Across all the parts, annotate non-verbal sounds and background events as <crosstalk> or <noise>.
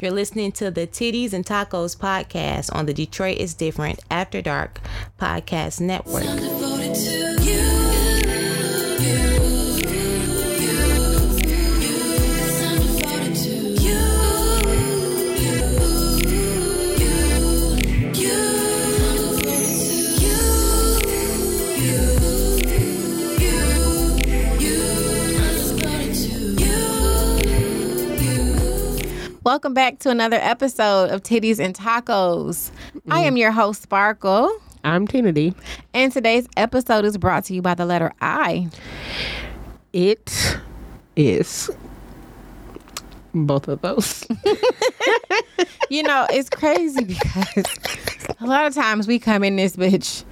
You're listening to the Titties and Tacos podcast on the Detroit is Different After Dark Podcast Network. Welcome back to another episode of Titties and Tacos. I am your host, Sparkle, I'm Tina D. and today's episode is brought to you by the letter I. It is both of those. <laughs> You know, it's crazy because a lot of times we come in this bitch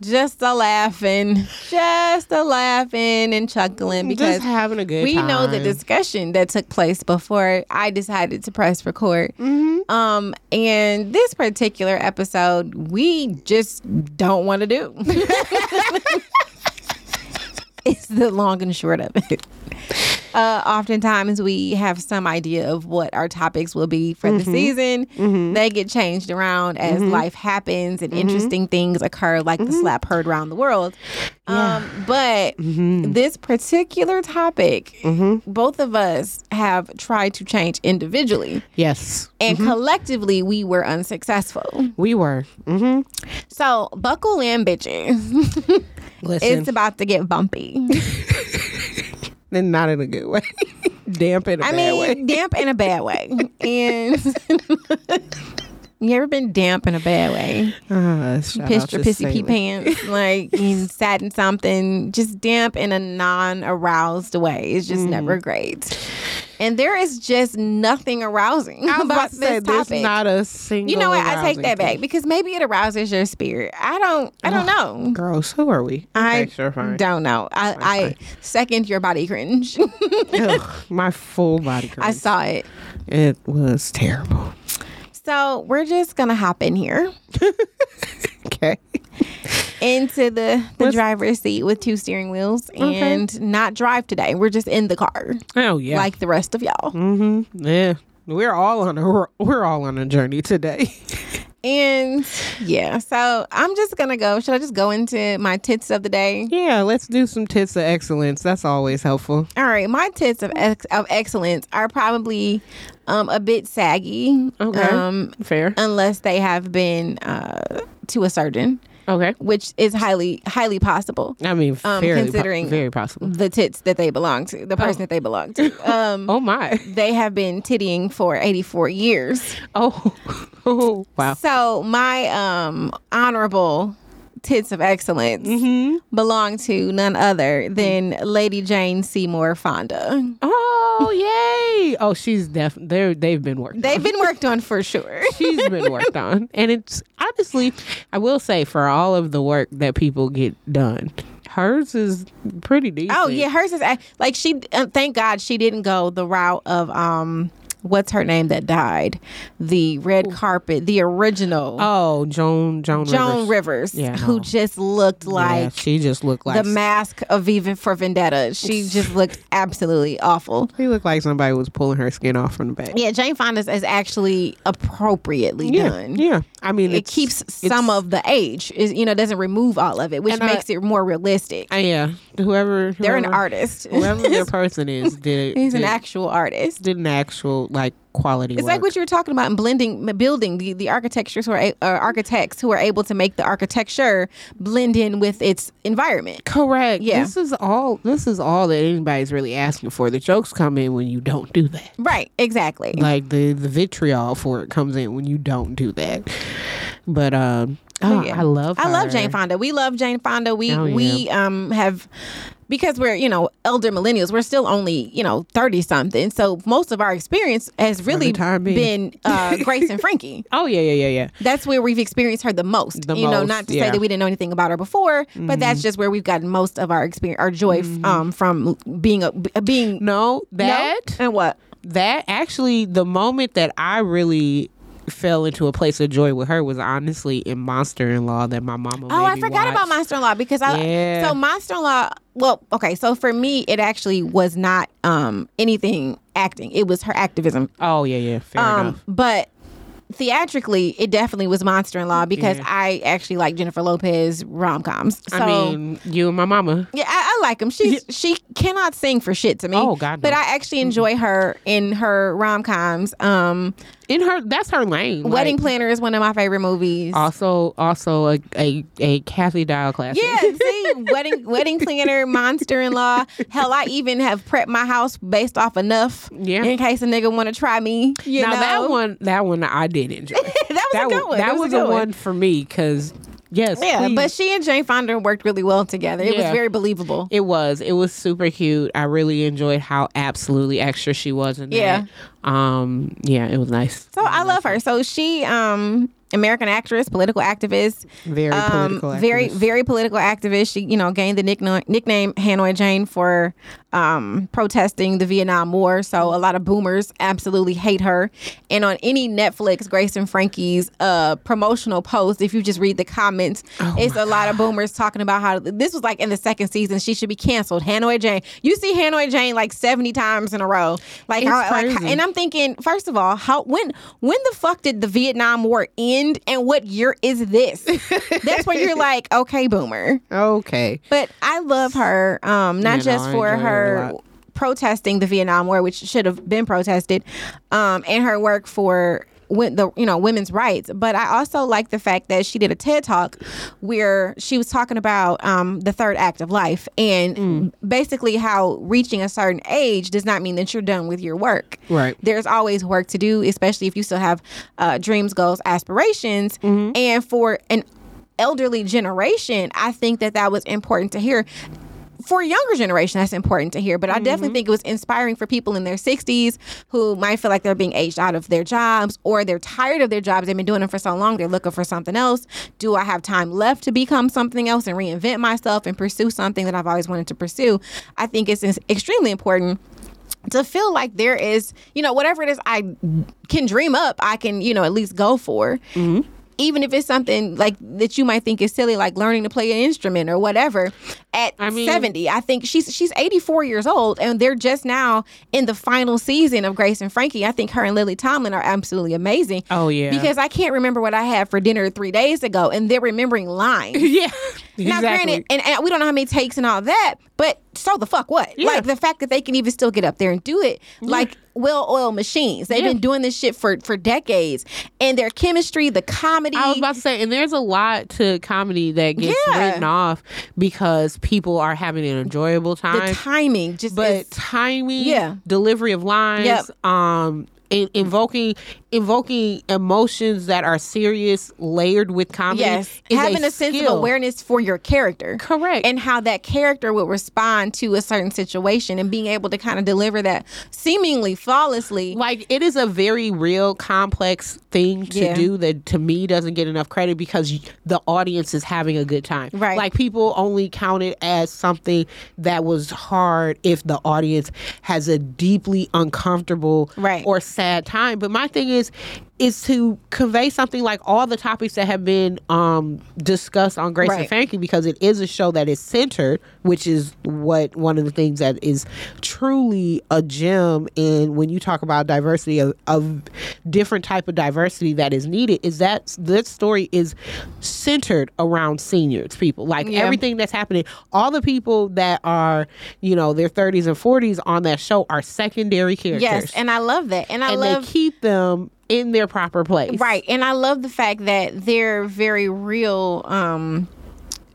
just a laughing, just a laughing and chuckling because Just having a good we know the discussion that took place before I decided to press record. Mm-hmm. Um, and this particular episode, we just don't want to do. <laughs> <laughs> it's the long and short of it. Uh, oftentimes we have some idea of what our topics will be for Mm-hmm. the season. Mm-hmm. They get changed around as mm-hmm. life happens and mm-hmm. interesting things occur, like the slap heard around the world. Um, but this particular topic, both of us have tried to change individually, Yes, and collectively we were unsuccessful. we were. So buckle in, bitches. <laughs> Listen, it's about to get bumpy. <laughs> and not in a good way. <laughs> Damp in a I bad mean, way. damp in a bad way. <laughs> And <laughs> you ever been damp in a bad way? Uh, Pissed your pissy pee pants, <laughs> like you sat in something, just damp in a non aroused way. It's just Mm-hmm. never great. And there is just nothing arousing I was about about to this say there's topic. not a single. you know what? I take that back because maybe it arouses your spirit. I don't. I don't know. Gross. Who are we? I Okay, sure, fine. don't know. I, I second your body cringe. Ugh, <laughs> my full body. Cringe. I saw it. It was terrible. So we're just gonna hop in here <laughs> Okay. into the the Let's- driver's seat with two steering wheels and not drive today. We're just in the car Oh yeah. like the rest of y'all. mm-hmm. Yeah. We're all on a we're, we're all on a journey today. <laughs> And yeah, so I'm just gonna go. Should I just go into my tits of the day? yeah. Let's do some tits of excellence. That's always helpful. All right, my tits of ex- of excellence are probably um, a bit saggy. Okay. Um, Fair. unless they have been uh, to a surgeon, Okay. which is highly highly possible. I mean, Um, fairly po- considering- very possible. The tits that they belong to, the person that they belong to. <laughs> Um, Oh my. they have been tittying for 84 years. <laughs> Oh. oh. <laughs> Wow. So my um honorable tits of excellence Mm-hmm. belong to none other than Lady Jane Seymour Fonda. Oh Oh, she's def. They're they've been worked. They've on. been worked on for sure. <laughs> She's been worked on, and it's honestly, I will say, for all of the work that people get done, hers is pretty decent. Oh yeah, hers is like she. Uh, thank God she didn't go the route of um, what's her name that died, the red carpet, the original Oh, Joan Joan Joan Rivers. Rivers, Yeah, who no. just looked Yeah, like she just looked like the mask of even for Vendetta. She just looked absolutely awful. She looked like somebody was pulling her skin off from the back. Yeah, Jane Fonda is actually appropriately Yeah, done. yeah. I mean, It keeps some of the age, is you know, doesn't remove all of it, which And I- makes it more realistic. Uh, yeah. Whoever They're an artist. Whoever <laughs> their person is did He's an actual artist. did an actual like quality. It's work. like what you were talking about in blending, building the the architectures who are uh, architects who are able to make the architecture blend in with its environment. Correct. Yeah. This is all. This is all that anybody's really asking for. The jokes come in when you don't do that. Right, exactly. Like the the vitriol for it comes in when you don't do that. But um, oh, yeah. I love. I love. Jane Fonda. We love Jane Fonda. We Oh, yeah. we um have because we're you know elder millennials. We're still only you know thirty something. So most of our experience has really been uh, <laughs> Grace and Frankie. Oh yeah, yeah, yeah, yeah. That's where we've experienced her the most. The you know, not to yeah. say that we didn't know anything about her before, but that's just where we've gotten most of our experience, our joy f- um from being a being No, that and what that actually the moment that I really fell into a place of joy with her was honestly in Monster in Law that my mama. Oh, I forgot about. Monster in Law because I Yeah. so Monster in Law. Well, okay, so for me, it actually was not um anything acting. It was her activism. Oh yeah, yeah. Fair Um, enough. but theatrically, it definitely was Monster in Law because Yeah. I actually like Jennifer Lopez rom coms. So, I mean, you and my mama. yeah, I, I like him. She's <laughs> she cannot sing for shit to me. Oh, God, But. I actually enjoy her in her rom coms. Um, In her, that's her lane. Wedding Like, Planner is one of my favorite movies. Also, also a a, a Kathy Dial classic. Yeah, see, wedding wedding planner, monster in law. Hell, I even have prepped my house based off enough. Yeah. In case a nigga want to try me. You now know? that one, that one I did enjoy. <laughs> that was that a good one, one. that It was a a one for me because yes, Yeah, please. but she and Jane Fonda worked really well together. It was very believable. It was. It was super cute. I really enjoyed how absolutely extra she was in that. Yeah. Um. Yeah. It was nice. So I love her. So she, um, American actress, political activist, Very um, political. very activist. very political activist. She, you know, gained the nickname nickname Hanoi Jane for um, protesting the Vietnam War. So a lot of boomers absolutely hate her. And on any Netflix Grace and Frankie's uh, promotional post, if you just read the comments, Oh it's a lot of boomers talking about how this was like in the second season. She should be canceled. Hanoi Jane. You see Hanoi Jane like seventy times in a row. Like, how, like and I'm thinking, first of all, how when when the fuck did the Vietnam War end and what year is this? <laughs> That's when you're like, okay, boomer. Okay. But I love her, um, not just for her lot. protesting the Vietnam War, which should have been protested, um, and her work for the you know women's rights. But I also like the fact that she did a TED talk where she was talking about um, the third act of life and Mm. basically how reaching a certain age does not mean that you're done with your work. Right. There's always work to do, especially if you still have uh, dreams, goals, aspirations, and for an elderly generation, I think that that was important to hear. For a younger generation, that's important to hear. But I definitely mm-hmm. think it was inspiring for people in their 60s who might feel like they're being aged out of their jobs or they're tired of their jobs. They've been doing them for so long, they're looking for something else. Do I have time left to become something else and reinvent myself and pursue something that I've always wanted to pursue? I think it's extremely important to feel like there is, you know, whatever it is I can dream up, I can, you know, at least go for. Mm-hmm. Even if it's something like that you might think is silly, like learning to play an instrument or whatever. At I mean- 70, I think she's she's 84 years old, and they're just now in the final season of Grace and Frankie. I think her and Lily Tomlin are absolutely amazing. Oh, yeah. because I can't remember what I had for dinner three days ago, and they're remembering lines. <laughs> Yeah. Now, exactly. granted, and, and we don't know how many takes and all that, but so the fuck what? Yeah. Like the fact that they can even still get up there and do it, like well-oiled machines. They've Yeah. been doing this shit for for decades, and their chemistry, the comedy. I was about to say, and there's a lot to comedy that gets Yeah. written off because people are having an enjoyable time. the timing just but is, timing, Yeah. delivery of lines, Yep. um, in, invoking invoking emotions that are serious, layered with comedy. yes, having a, sense skill. of awareness for your character. Correct. And how that character would respond to a certain situation and being able to kind of deliver that seemingly flawlessly. like it is a very real complex thing to Yeah. do that to me doesn't get enough credit because the audience is having a good time Right. like people only count it as something that was hard if the audience has a deeply uncomfortable Right. or sad time but my thing is is to convey something like all the topics that have been um, discussed on Grace and Frankie because it is a show that is centered, which is what one of the things that is truly a gem And when you talk about diversity of, of different type of diversity that is needed is that this story is centered around seniors people like Yeah. everything that's happening all the people that are you know their 30s and 40s on that show are secondary characters yes, and I love that. And I and love they keep them in their proper place Right. And I love the fact that they're very real um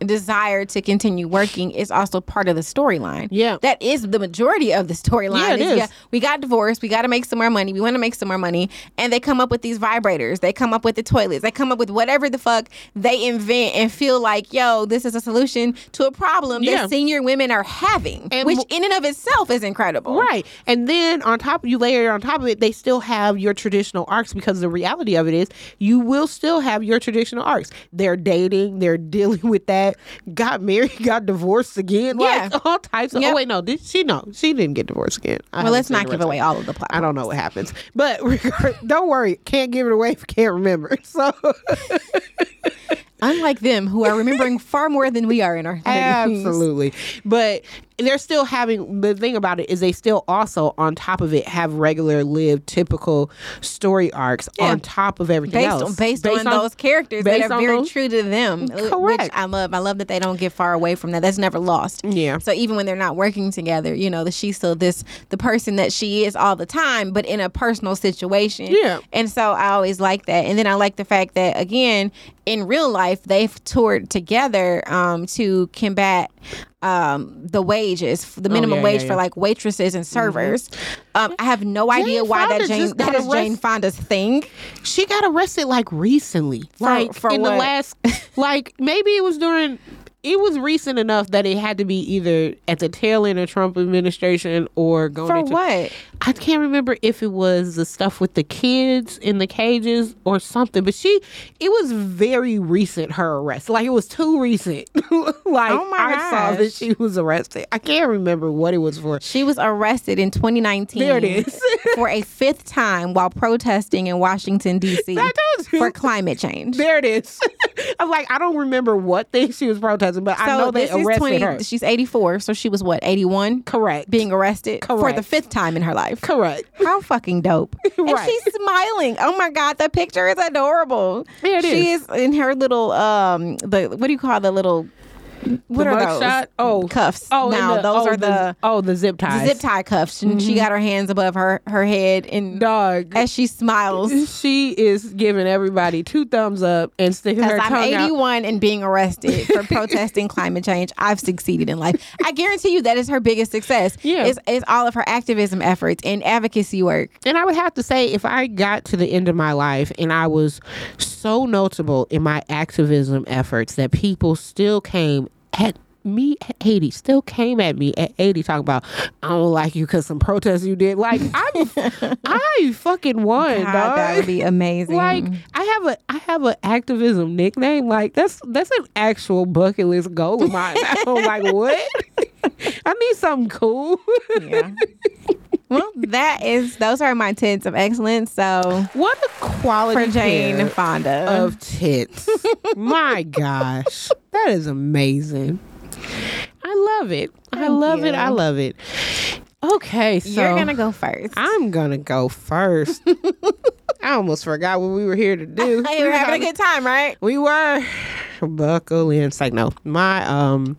desire to continue working is also part of the storyline. Yeah. That is the majority of the storyline. Yeah, it is. we got divorced, we got to make some more money. We want to make some more money. And they come up with these vibrators. They come up with the toilets. They come up with whatever the fuck they invent and feel like, yo, this is a solution to a problem Yeah. that senior women are having, And which mo- in and of itself is incredible. Right. And then on top you layer on top of it, they still have your traditional arcs because the reality of it is you will still have your traditional arcs. They're dating, they're <laughs> dealing with that, got married, <laughs> got divorced again. Yeah. Like all types of oh, Yep. oh wait, no, did she no, she didn't get divorced again. I Well, let's not give away all of the plot. I don't know what happens. But <laughs> regard- don't worry, can't give it away if you can't remember. <laughs> So Unlike them, who are remembering far more than we are in our 30s. Absolutely. But they're still having the thing about it is they still also on top of it have regular lived typical story arcs Yeah. on top of everything based else on based, on, those characters that are very those- true to them. uh, Which Correct. I love. I love that they don't get far away from that. That's never lost. Yeah. So even when they're not working together, you know, that she's still this the person that she is all the time, but in a personal situation. Yeah. And so I always like that. And then I like the fact that again, in real life, they've toured together um, to combat um, the wages, the minimum Oh, yeah, wage yeah, for like waitresses and servers. Um, I have no idea why that Fonda Jane just that is Jane Fonda's thing. she got arrested like recently like for in the last like maybe it was during it was recent enough that it had to be either at the tail end of Trump administration or going For into what? I can't remember if it was the stuff with the kids in the cages or something, but she it was very recent her arrest. Like it was too recent. <laughs> like Oh my I saw that she was arrested. I can't remember what it was for. She was arrested in 2019. There it is. <laughs> for a fifth time while protesting in Washington D.C. That tells you. for climate change. There it is. <laughs> I'm like, I don't remember what thing she was protesting, but I know they arrested her. She's 84, so she was what 81, Correct. being arrested for the fifth time in her life. Correct. <laughs> How fucking dope! <laughs> And she's smiling. Oh my god, the picture is adorable. Yeah, it she is. is in her little um the what do you call the little what the are mugshot? those? Oh, cuffs. Oh, now the- those oh, are the, oh the zip the ties. zip tie cuffs, and she mm-hmm. got her hands above her her head and Dog. as she smiles. <laughs> She is giving everybody two thumbs up and sticking her Because I'm tongue out. 81 and being arrested <laughs> for protesting climate change. I've succeeded in life. I guarantee you that is her biggest success. Yeah. It's, it's all of her activism efforts and advocacy work. And I would have to say, if I got to the end of my life and I was so notable in my activism efforts that people still came at me at 80, still came at me at 80 talking about, I don't like you because some protests you did. Like, <laughs> I, I fucking won, God, dog. that would be amazing. like I have a I have an activism nickname. Like that's that's an actual bucket list goal of mine. <laughs> I'm like, what? <laughs> I need something cool. yeah. Well, that is, those are my tents of excellence. So What a quality for Jane Fonda. of tits. My gosh, that is amazing. I love it. I Thank love it. I love it. Okay, so You're going to go first. I'm gonna go first. <laughs> I almost forgot what we were here to do. <laughs> Hey, we're having a good time, right? We were buckle in. It's like no, my um.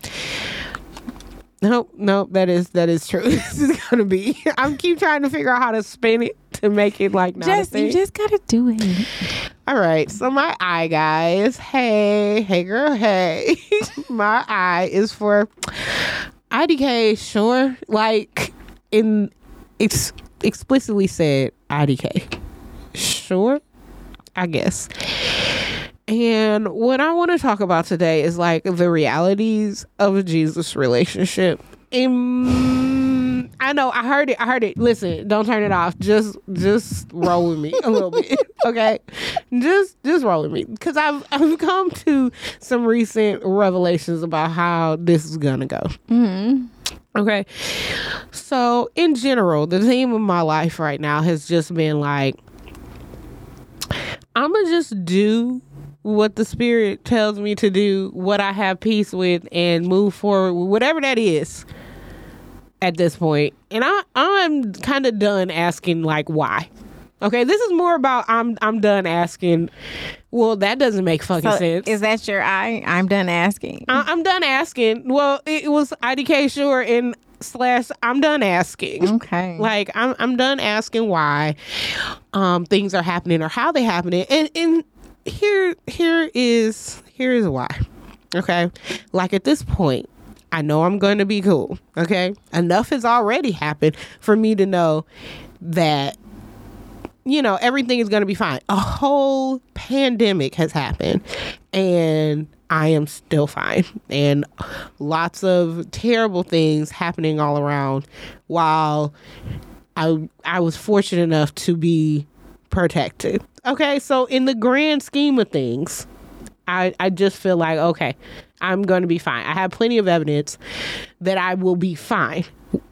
Nope, nope. That is that is true. <laughs> this is gonna be. <laughs> I'm keep trying to figure out how to spin it to make it like not Just, you just got to do it. All right. So my eye, guys. Hey, hey, girl. Hey. <laughs> my eye is for IDK. Sure. Like in it's explicitly said IDK. Sure. I guess. And what I want to talk about today is like the realities of a Jesus relationship. Um, I know I heard it. I heard it. Listen, don't turn it off. Just just roll with me a little bit. <laughs> Okay? Just just roll with me cuz I've I've come to some recent revelations about how this is going to go. Okay. So, in general, the theme of my life right now has just been like I'm going to just do what the spirit tells me to do, what I have peace with and move forward with whatever that is at this point. And I I'm kind of done asking like why. Okay, this is more about I'm I'm done asking. Well, that doesn't make fucking So sense. is that your eye? I'm done asking. I, I'm done asking. Well, it, it was IDK sure and slash I'm done asking. Okay. Like I'm I'm done asking why um things are happening or how they happening. And and here here is here is why. Okay? Like at this point, I know I'm going to be cool. Okay? Enough has already happened for me to know that you know, everything is going to be fine. A whole pandemic has happened and I am still fine. And lots of terrible things happening all around while I I was fortunate enough to be protected. Okay, so in the grand scheme of things, I I just feel like okay, I'm going to be fine. I have plenty of evidence that I will be fine.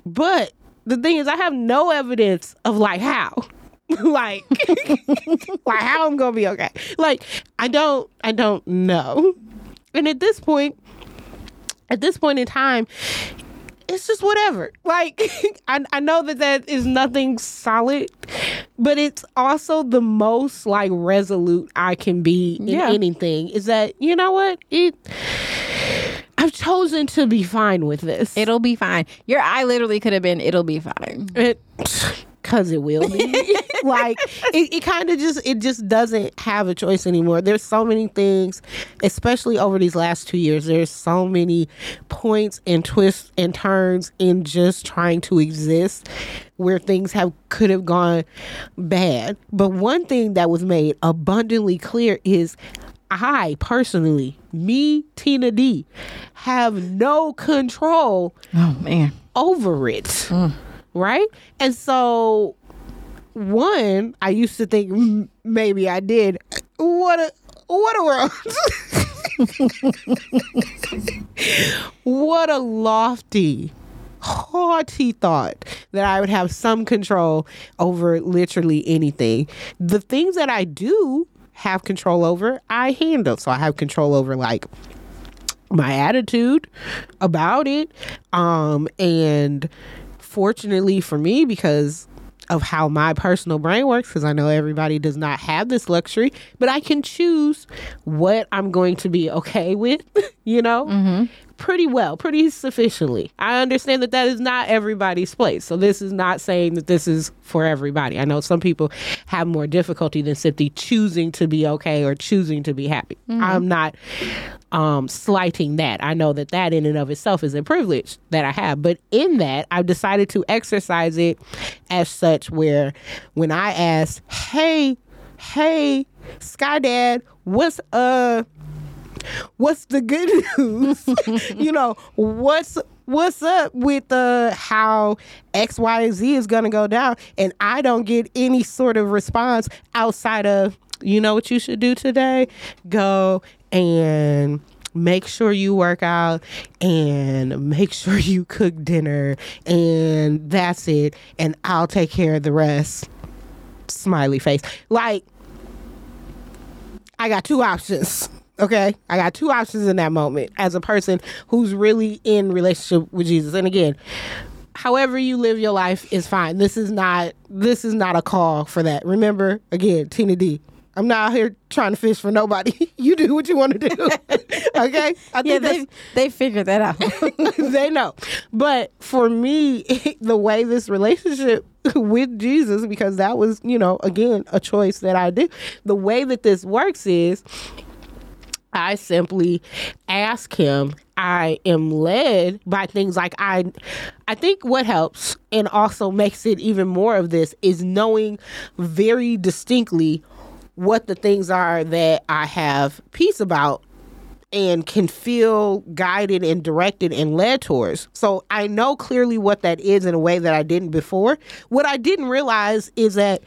But the thing is I have no evidence of like how. <laughs> like <laughs> like how I'm to be okay. Like I don't I don't know. And at this point at this point in time it's just whatever. Like <laughs> I, I know that that is nothing solid, but it's also the most like resolute I can be in Yeah. anything. Is that you know what it. I've chosen to be fine with this. It'll be fine. Your eye literally could have been, it'll be fine. It, cause it will be. <laughs> like it, it kind of just it just doesn't have a choice anymore. There's so many things, especially over these last two years. There's so many points and twists and turns in just trying to exist where things have could have gone bad. But one thing that was made abundantly clear is I personally, me, Tina D, have no control Oh, man. over it. Mm. Right? And so, one, I used to think mm, maybe I did. What a what a world. <laughs> what a lofty, haughty thought that I would have some control over literally anything. The things that I do have control over, I handle. So I have control over like my attitude about it um and fortunately for me because of how my personal brain works because I know everybody does not have this luxury but I can choose what I'm going to be okay <laughs> with you know mm-hmm. Pretty well pretty sufficiently. I understand that that is not everybody's place. So this is not saying that this is for everybody. I know some people have more difficulty than simply choosing to be okay or choosing to be happy. I'm not um, slighting that. I know that that in and of itself is a privilege that I have. But in that, I've decided to exercise it as such where when I ask, hey, hey, Sky Dad, what's uh what's the good news? <laughs> you know, what's what's up with uh how X, Y, Z is gonna go down? And I don't get any sort of response outside of you know what you should do today? Go and make sure you work out and make sure <laughs> you cook dinner and that's it and I'll take care of the rest. Smiley face. Like I got two options. Okay, I got two options in that moment as a person who's really in relationship with Jesus. And again, however you live your life is fine. This is not this is not a call for that. Remember, again, Tina D. I'm not out here trying to fish for nobody. <laughs> you do what you want to do. <laughs> okay? I Yeah, they, they figured that out. <laughs> they know. But for me, the way this relationship with Jesus, because that was, you know, again, a choice that I did, the way that this works is I simply ask him. I am led by things like I I think what helps and also makes it even more of this is knowing very distinctly what the things are that I have peace about and can feel guided and directed and led towards. So I know clearly what that is in a way that I didn't before. What I didn't realize is that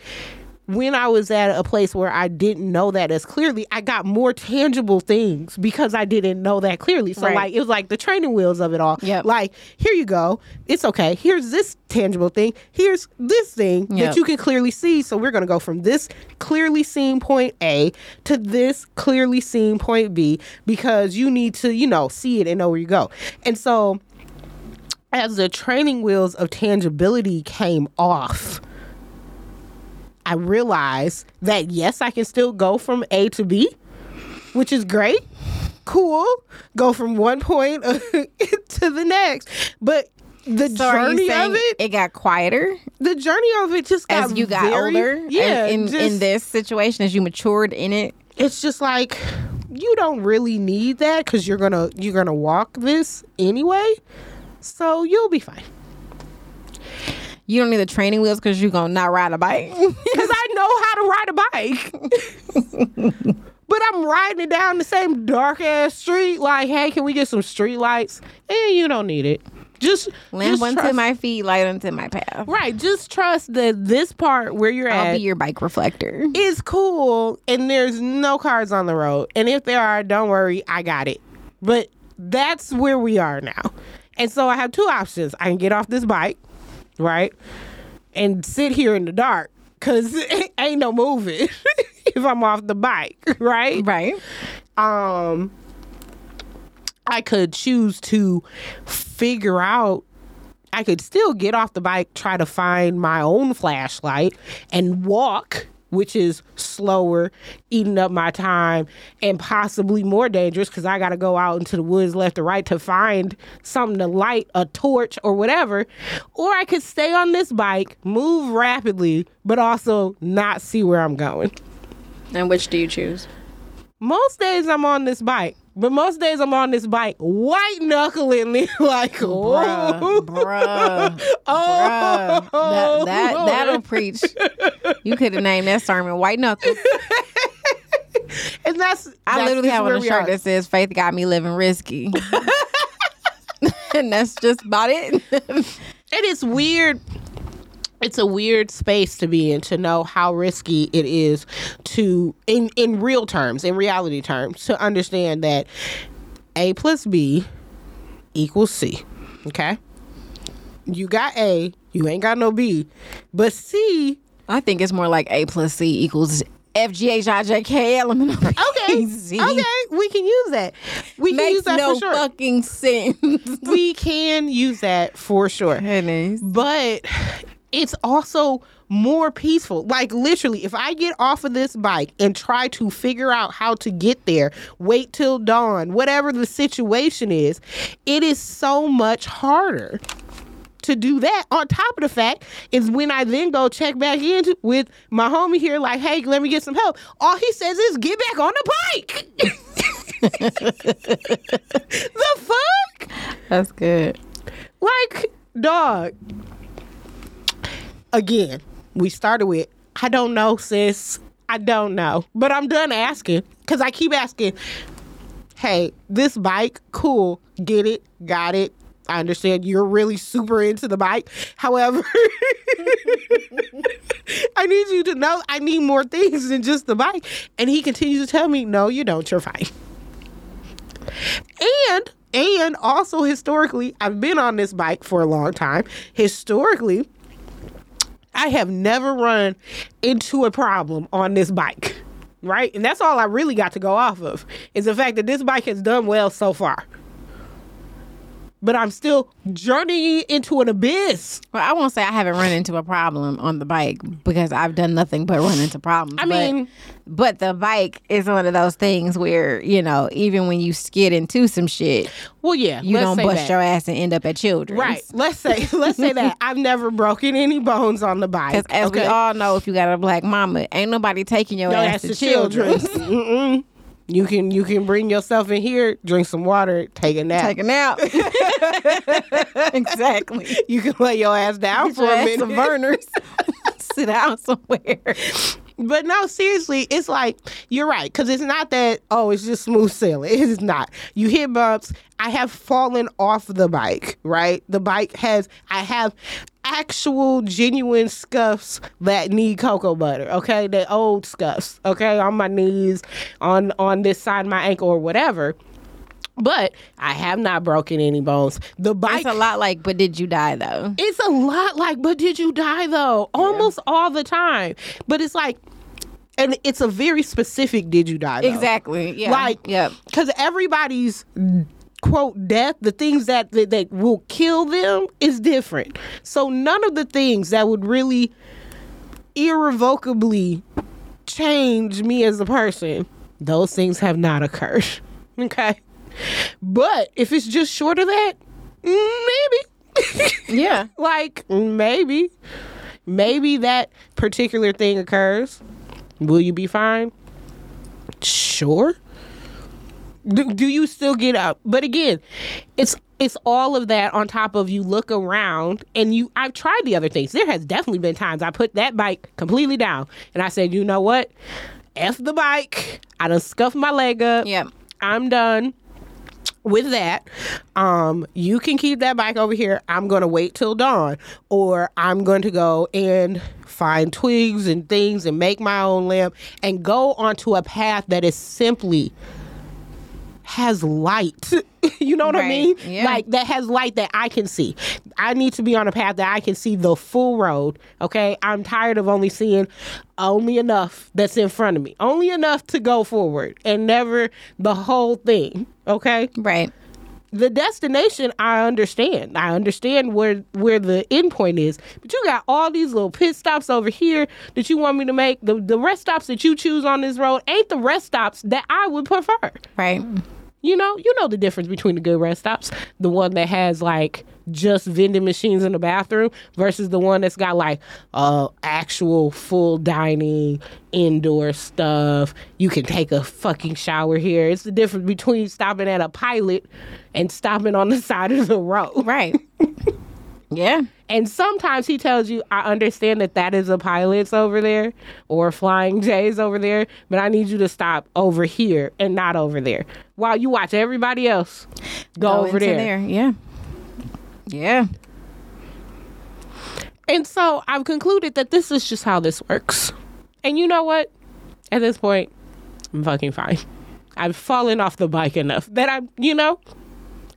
when I was at a place where I didn't know that as clearly, I got more tangible things because I didn't know that clearly. So Right. like it was like the training wheels of it all. Yep. Like, here you go. It's okay. Here's this tangible thing. Here's this thing Yep. that you can clearly see. So we're gonna go from this clearly seen point A to this clearly seen point B because you need to, you know, see it and know where you go. And so as the training wheels of tangibility came off, I realized that yes, I can still go from A to B, which is great. Cool. Go from one point <laughs> to the next. But the so journey of it, it got quieter the journey of it just got as you got very- older? Yeah. in, in, just- in this situation, as you matured in it. it's just like you don't really need that because you're gonna you're gonna walk this anyway. So you'll be fine. You don't need the training wheels because you're gonna not ride a bike. <laughs> Because I know how to ride a bike. <laughs> but I'm riding it down the same dark ass street. Like, hey, can we get some street lights? And you don't need it. Just Lamp just unto trust- my feet, light unto my path. right. Just trust that this part where you're at. I'll be your bike reflector. is cool, and there's no cars on the road. And if there are, don't worry, I got it. But that's where we are now. And so I have two options. I can get off this bike, right, and sit here in the dark because <laughs> ain't no moving <laughs> if I'm off the bike, <laughs> right? Right. um I could choose to figure out I could still get off the bike, try to find my own flashlight, and walk, which is slower, eating up my time, and possibly more dangerous because I got to go out into the woods left or right to find something to light, a torch or whatever. Or I could stay on this bike, move rapidly, but also not see where I'm going. And which do you choose? Most days I'm on this bike. But most days I'm on this bike, white knuckling me <laughs> like, Bruh, oh, bruh, <laughs> oh, bruh. That, that, <laughs> that'll preach. You could have named that sermon White Knuckles. and that's, I literally have on a shirt that says Faith got me living risky. and that's just about it. And it's weird. It's a weird space to be in to know how risky it is to, in in real terms, in reality terms, to understand that A plus B equals C. Okay, you got A, you ain't got no B, but C. I think it's more like A plus C equals F G H I J K L M N O P <laughs> Okay, <laughs> Z. okay, we can use that. We can use Makes that no for sure. fucking sense. we can use that for sure. <laughs> Goodness. but it's also more peaceful. Like literally, if I get off of this bike and try to figure out how to get there, wait till dawn, whatever the situation is, it is so much harder to do that. On top of the fact is when I then go check back in with my homie here, like, hey, let me get some help. All he says is get back on the bike. <laughs> the fuck? That's good. Like, dog. Again, we started with, I don't know, sis. I don't know. But I'm done asking because I keep asking, hey, this bike, cool. Get it, got it. I understand you're really super into the bike. However, <laughs> I need you to know I need more things than just the bike. And he continues to tell me, no, you don't. You're fine. And and also historically, I've been on this bike for a long time. Historically, I have never run into a problem on this bike. Right? And that's all I really got to go off of is the fact that this bike has done well so far. But I'm still journeying into an abyss. Well, I won't say I haven't run into a problem on the bike because I've done nothing but run into problems. I mean- but the bike is one of those things where you know, even when you skid into some shit, Well, yeah, you don't bust that. your ass and end up at children. Right. Let's say <laughs> let's say that I've never broken any bones on the bike. Because as we all know, if you got a black mama, ain't nobody taking your Yo, ass to the children. <laughs> You can you can bring yourself in here, drink some water, take a nap. Take a nap. <laughs> exactly. you can lay your ass down Get for a minute. some burners. <laughs> Sit down somewhere. But no, seriously, it's like you're right because it's not that. Oh, it's just smooth sailing. <laughs> It is not. You hit bumps. I have fallen off the bike. Right, the bike has. I have actual genuine scuffs that need cocoa butter. Okay, they old scuffs. Okay, on my knees, on on this side of my ankle or whatever. But I have not broken any bones. The bike It's a lot like, but did you die though? it's a lot like, but did you die though? Almost all the time. But it's like, and it's a very specific did you die though. Exactly. Yeah. Like, yep. Because everybody's quote death, the things that, that that will kill them is different. So none of the things that would really irrevocably change me as a person, those things have not occurred. <laughs> Okay. But if it's just short of that, maybe. <laughs> Yeah. like maybe maybe that particular thing occurs will you be fine sure do, do you still get up? But again it's it's all of that on top of you look around and you i've tried the other things. There has definitely been times i put that bike completely down and i said you know what? F the bike. I done scuffed my leg up. Yep. i'm done with that, um, you can keep that bike over here. I'm going to wait till dawn, or I'm going to go and find twigs and things and make my own lamp and go onto a path that is simply has light. <laughs> you know what I mean? yeah. Like that has light that I can see. I need to be on a path that I can see the full road. Okay. I'm tired of only seeing only enough that's in front of me, only enough to go forward and never the whole thing. Okay. Right. the destination I understand. I understand where where the end point is. But you got all these little pit stops over here that you want me to make. The the rest stops that you choose on this road ain't the rest stops that I would prefer. Right. You know, you know the difference between the good rest stops, the one that has like just vending machines in the bathroom versus the one that's got like uh actual full dining, indoor stuff. You can take a fucking shower here. It's the difference between stopping at a pilot and stopping on the <laughs> side of the road. Right. Yeah. And sometimes he tells you, I understand that that is a pilot's over there or Flying J's over there, but I need you to stop over here and not over there while you watch everybody else go, over into there. Yeah. Yeah. And so I've concluded that this is just how this works. And you know what? At this point, I'm fucking fine. I've fallen off the bike enough that I'm, you know,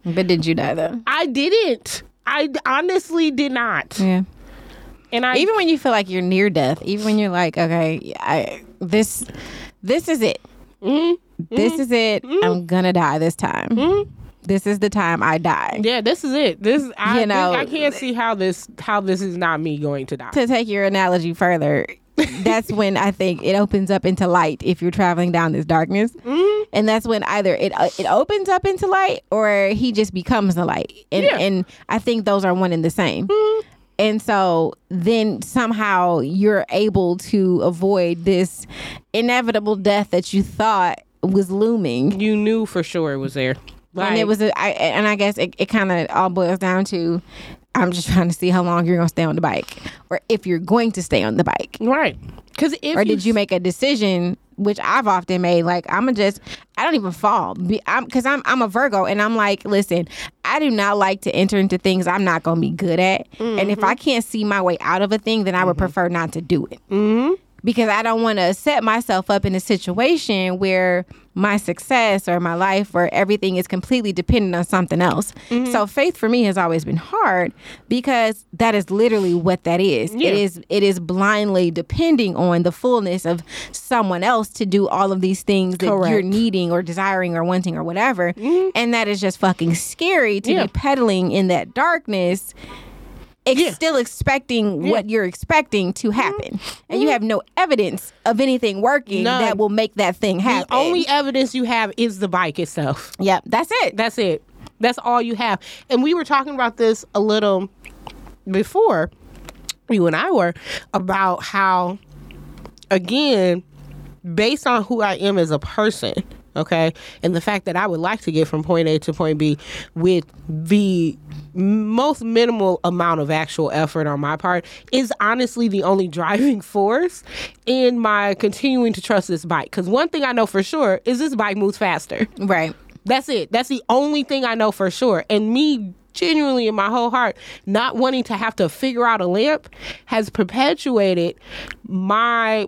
But did you die though? I didn't. I honestly did not. Yeah. And I Even when you feel like you're near death, even when you're like, okay, I this this is it. Mm-hmm. This mm-hmm. is it. Mm-hmm. I'm gonna die this time. Mm-hmm. This is the time I die. Yeah, this is it. This I You know, I can't see how this how this is not me going to die. To take your analogy further, that's when I think it opens up into light if you're traveling down this darkness. Mm-hmm. And that's when either it uh, it opens up into light or he just becomes the light. And Yeah. and I think those are one and the same. And so then somehow you're able to avoid this inevitable death that you thought was looming. You knew for sure it was there. and it was a, I, and I guess it, it kind of all boils down to I'm just trying to see how long you're going to stay on the bike or if you're going to stay on the bike. right. Because if Or did you make a decision which I've often made like I'm gonna just I don't even fall Be- I'm cuz I'm I'm a Virgo and I'm like listen I do not like to enter into things I'm not going to be good at and if I can't see my way out of a thing then I would prefer not to do it. Mm-hmm. Because I don't want to set myself up in a situation where my success or my life or everything is completely dependent on something else. Mm-hmm. So faith for me has always been hard because that is literally what that is. Yeah. It is it is blindly depending on the fullness of someone else to do all of these things that you're Mm-hmm. needing or desiring or wanting or whatever. And that is just fucking scary to Yeah. be peddling in that darkness. Ex- Yeah. Still expecting what you're expecting to mm-hmm. happen, and you mm-hmm. have no evidence of anything working None. that will make that thing happen. the only evidence you have is the bike itself. Yep, that's it. That's it. That's all you have. And we were talking about this a little before, you and I were, about how, again, based on who I am as a person, okay, and the fact that I would like to get from point A to point B with the most minimal amount of actual effort on my part is honestly the only <laughs> driving force in my continuing to trust this bike. Because one thing I know for sure is this bike moves faster. right. That's it. That's the only thing I know for sure. And me genuinely in my whole heart not wanting to have to figure out a lamp has perpetuated my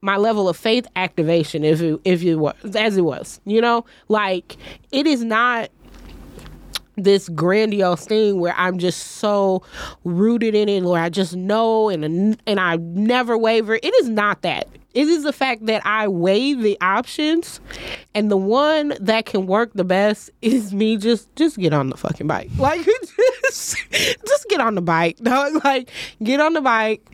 my level of faith activation if it, if it was as it was you know like it is not this grandiose thing where I'm just so rooted in it, or I just know and and I never waver. It is not that. It is the fact that I weigh the options, and the one that can work the best is me. Just just get on the fucking bike, like <laughs> just just get on the bike, dog. Like get on the bike.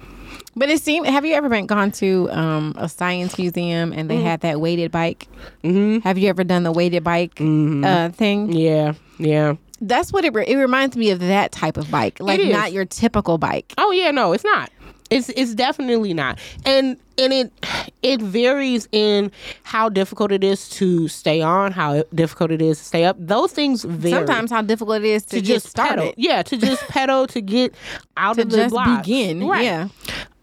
But it seemed. Have you ever been gone to um, a science museum and they had that weighted bike? Mm-hmm. Have you ever done the weighted bike uh, thing? Yeah, yeah. That's what it. Re- it reminds me of that type of bike, like not your typical bike. Oh yeah, no, it's not. It's it's definitely not. And and it it varies in how difficult it is to stay on, how difficult it is to stay up. Those things vary. Sometimes how difficult it is to, to just pedal. started. Yeah, to just <laughs> pedal to get out To of the just begin, Right. yeah.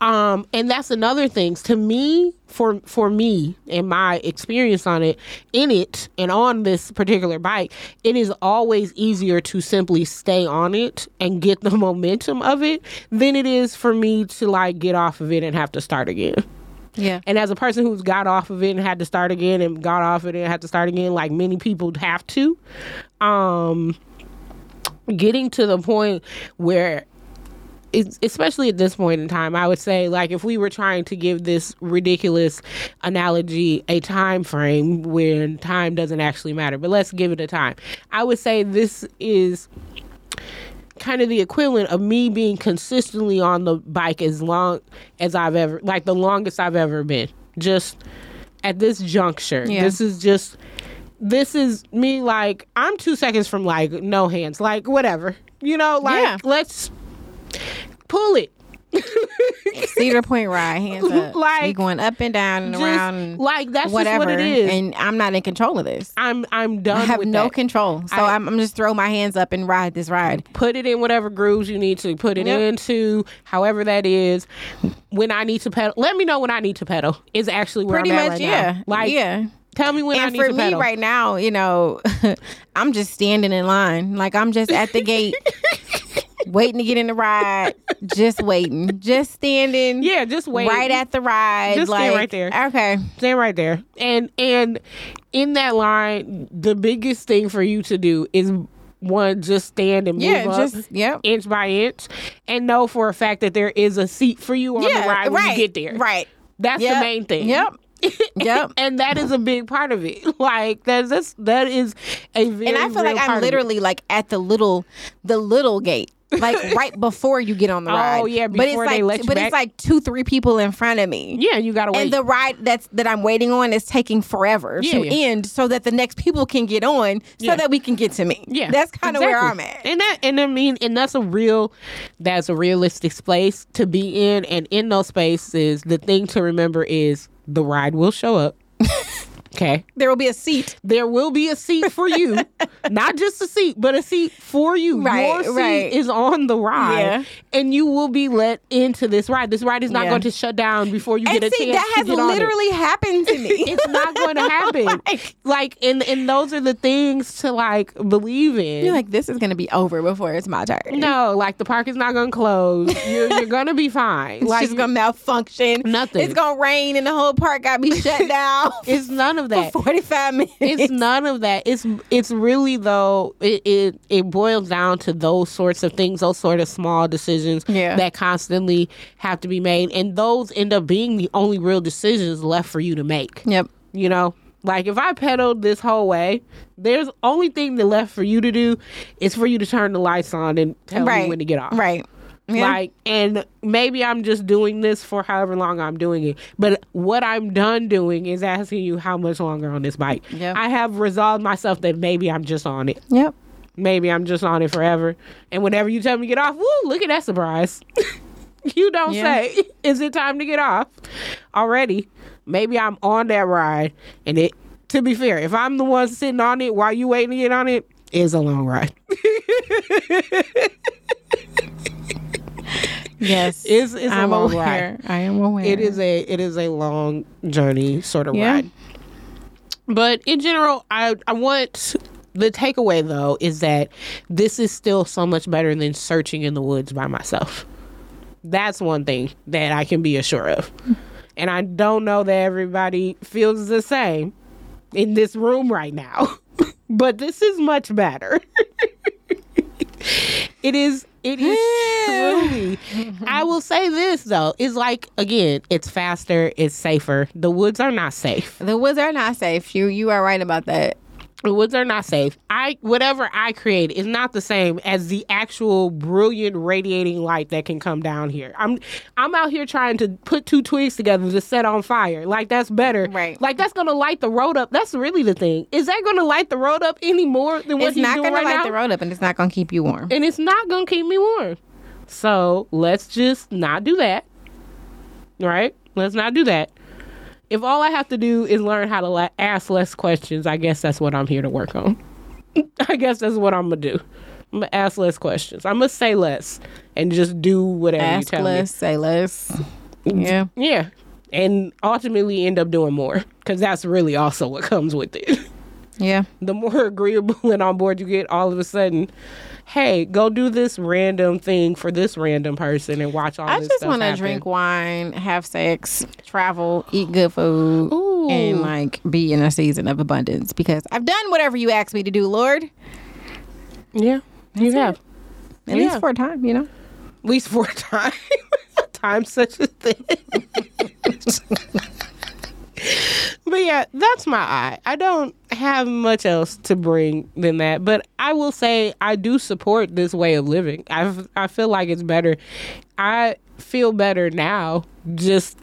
Um, and that's another thing. To me, for for me and my experience on it, in it and on this particular bike, it is always easier to simply stay on it and get the <laughs> momentum of it than it is for me to like get off of it and have to start again. Yeah. And as a person who's got off of it and had to start again and got off of it and had to start again, like many people have to, um, getting to the point where especially at this point in time, I would say like if we were trying to give this ridiculous analogy a time frame when time doesn't actually matter, but let's give it a time. I would say this is kind of the equivalent of me being consistently on the bike as long as I've ever like the longest I've ever been. Just at this juncture. Yeah. This is just this is me like I'm 2 seconds from like no hands. Like whatever. You know, like Yeah. let's pull it. <laughs> Cedar Point ride, hands up. <laughs> Like, we going up and down and Just, around like that's whatever. just what it is. And I'm not in control of this. I'm I'm done I have no that. control. So I- I, am I'm just throw my hands up and ride this ride. put it in whatever grooves you need to put it Yep. into, however that is. When I need to pedal, let me know when I need to pedal. Is actually where Pretty I'm much, right yeah. now. Like, yeah. tell me when I And need for to me pedal. right now, you know, <laughs> I'm just standing in line. Like I'm just at the gate, waiting to get in the ride. Just waiting. Just standing. Yeah, just waiting. Right at the ride. Just like, stand right there. Okay. Stand right there. And and in that line, the biggest thing for you to do is one just stand and move Yeah, up just yep. inch by inch, and know for a fact that there is a seat for you on yeah, the ride when right. you get there. Right. That's Yep. the main thing. Yep. <laughs> Yep. and that is a big part of it. <laughs> Like that's, that's that is a very and I feel like I'm literally like at the little the little gate. Like <laughs> right before you get on the ride. Oh, ride. yeah, but it's like they let you but back. it's like two, three people in front of me. Yeah, you gotta wait. And the ride that's that I'm waiting on is taking forever Yeah, to yeah. end so that the next people can get on so Yeah. that we can get to me. yeah, That's kind of where I'm at. And that and I mean and that's a real that's a realistic space to be in. And in those spaces, the thing to remember is the ride will show up. <laughs> okay. There will be a seat. There will be a seat for you. <laughs> Not just a seat, but a seat for you. Right, Your seat right. is on the ride. Yeah. And you will be let into this ride. This ride is not Yeah. going to shut down before you And get a see, chance that has literally happened to me. <laughs> it's not going to happen. <laughs> Like- like, and and those are the things to like believe in. You're like, this is gonna be over before it's my turn. no, like the park is not going to close. You're you're going to be fine. It's Like just gonna malfunction. Nothing. It's gonna rain and the whole park got to be shut down it's none of that. for 45 minutes. it's none of that. It's it's really though it, it it boils down to those sorts of things, those sort of small decisions Yeah. that constantly have to be made, and those end up being the only real decisions left for you to make. Yep. You know, like if I pedaled this whole way, there's only thing that left for you to do is for you to turn the lights on and tell right. me when to get off. Right. Yeah. Like, and maybe I'm just doing this for however long I'm doing it. But what I'm done doing is asking you how much longer on this bike. Yeah. I have resolved myself that maybe I'm just on it. Yep. Maybe I'm just on it forever. And whenever you tell me to get off, woo, look at that surprise. <laughs> you don't Yeah. say, is it time to get off already? Maybe I'm on that ride. And it, to be fair, if I'm the one sitting on it while you waiting to get on it, it's a long ride. <laughs> Yes. <laughs> It's, it's a I'm long aware. ride. I am aware. It is a it is a long journey sort of Yeah. ride. But in general, I I want the takeaway though is that this is still so much better than searching in the woods by myself. That's one thing that I can be assured of. And I don't know that everybody feels the same in this room right now. <laughs> but this is much better. <laughs> it is it is <laughs> truly I will say this though. It's like again, it's faster, it's safer. The woods are not safe. The woods are not safe. You you are right about that. The woods are not safe. I whatever I create is not the same as the actual brilliant radiating light that can come down here. I'm I'm out here trying to put two twigs together to set on fire. Like that's better. Right. Like that's gonna light the road up. That's really the thing. Is that gonna light the road up any more than what it's he's not doing gonna right light now? the road up, and it's not gonna keep you warm. and it's not gonna keep me warm. So let's just not do that. Right? Let's not do that. If all I have to do is learn how to la- ask less questions, I guess that's what I'm here to work on. <laughs> I guess that's what I'm gonna do. I'm gonna ask less questions. I'm gonna say less and just do whatever you tell me. Ask less, say less. Yeah. Yeah, and ultimately end up doing more because that's really also what comes with it. Yeah. <laughs> the more agreeable and on board you get, all of a sudden, hey, go do this random thing for this random person and watch all I this just want to drink wine, have sex, travel, eat good food, Ooh. and like be in a season of abundance because I've done whatever you asked me to do, Lord. Yeah, you have. At Yeah. least for a time, you know. At least for a time. <laughs> Time's such a thing. <laughs> but yeah, that's my eye. I don't have much else to bring than that. But I will say I do support this way of living. I I feel like it's better. I feel better now just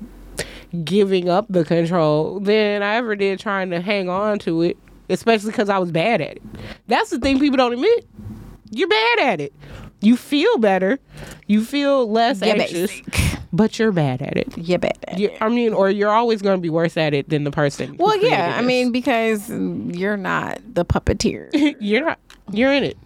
giving up the control than I ever did trying to hang on to it, especially because I was bad at it. That's the thing people don't admit. You're bad at it. You feel better. You feel less Yeah, anxious, basic. <laughs> but you're bad at it. Yeah, bad. at You, I mean, or you're always going to be worse at it than the person. Well, yeah. I mean, because you're not the puppeteer. <laughs> you're not. You're in it.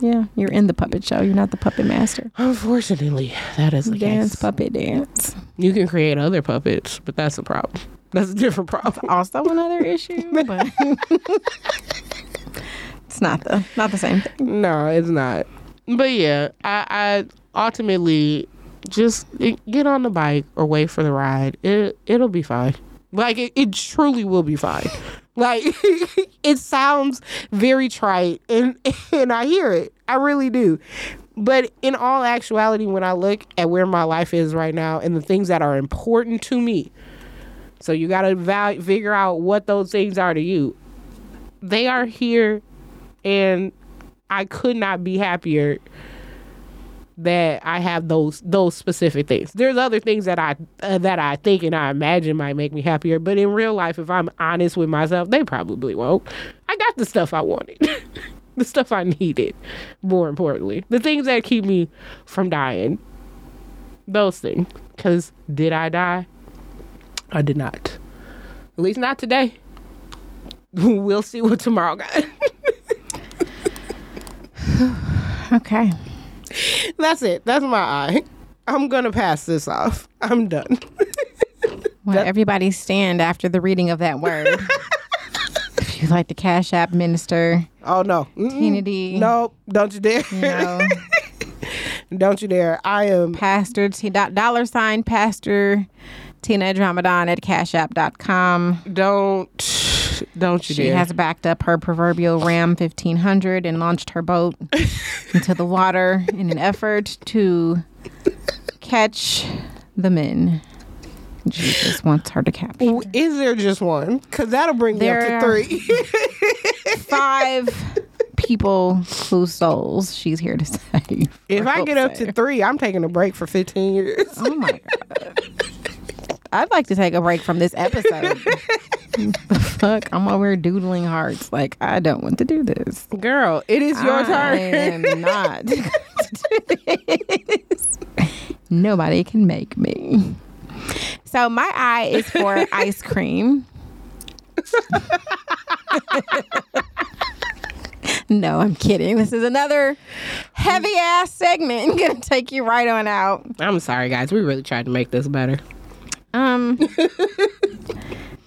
yeah, you're in the puppet show. You're not the puppet master. Unfortunately, that is the Dance, case. puppet dance. You can create other puppets, but that's a problem. That's a different problem. Also another <laughs> issue, but it's not the not the same thing. No, it's not. But yeah, I, I ultimately just get on the bike or wait for the ride. It it'll be fine. Like it, it truly will be fine. <laughs> Like <laughs> it sounds very trite, and <laughs> and I hear it. I really do. But in all actuality, when I look at where my life is right now and the things that are important to me, so you got to val- figure out what those things are to you. They are here, and I could not be happier that I have those those specific things. There's other things that I uh, that I think and I imagine might make me happier, but in real life, if I'm honest with myself, they probably won't. I got the stuff I wanted, <laughs> the stuff I needed. More importantly, the things that keep me from dying. Those things. Because did I die? I did not. At least not today. <laughs> we'll see what tomorrow got. <sighs> Okay. That's it. That's my eye. I'm gonna pass this off. I'm done. <laughs> Well, everybody stand after the reading of that word. <laughs> if you like the Cash App minister, Oh no. Kennedy. No, don't you dare. you know, <laughs> don't you dare. I am. Pastor T, do- dollar sign Pastor Tina Dramadan at cashapp.com. Don't. Don't you She dare. has backed up her proverbial Ram 1500 and launched her boat <laughs> into the water in an effort to catch the men Jesus wants her to capture. Is there just one? Because that'll bring me up to three. <laughs> Five people whose souls she's here to save. if I get up to three, I'm taking a break for 15 years. Oh my <laughs> God. I'd like to take a break from this episode. <laughs> fuck? I'm over here doodling hearts. Like, I don't want to do this. Girl, it is your I turn. am <laughs> not. going to do this. Nobody can make me. So my eye is for <laughs> ice cream. no, I'm kidding. This is another heavy ass segment. gonna take you right on out. I'm sorry, guys. We really tried to make this better. Um, <laughs>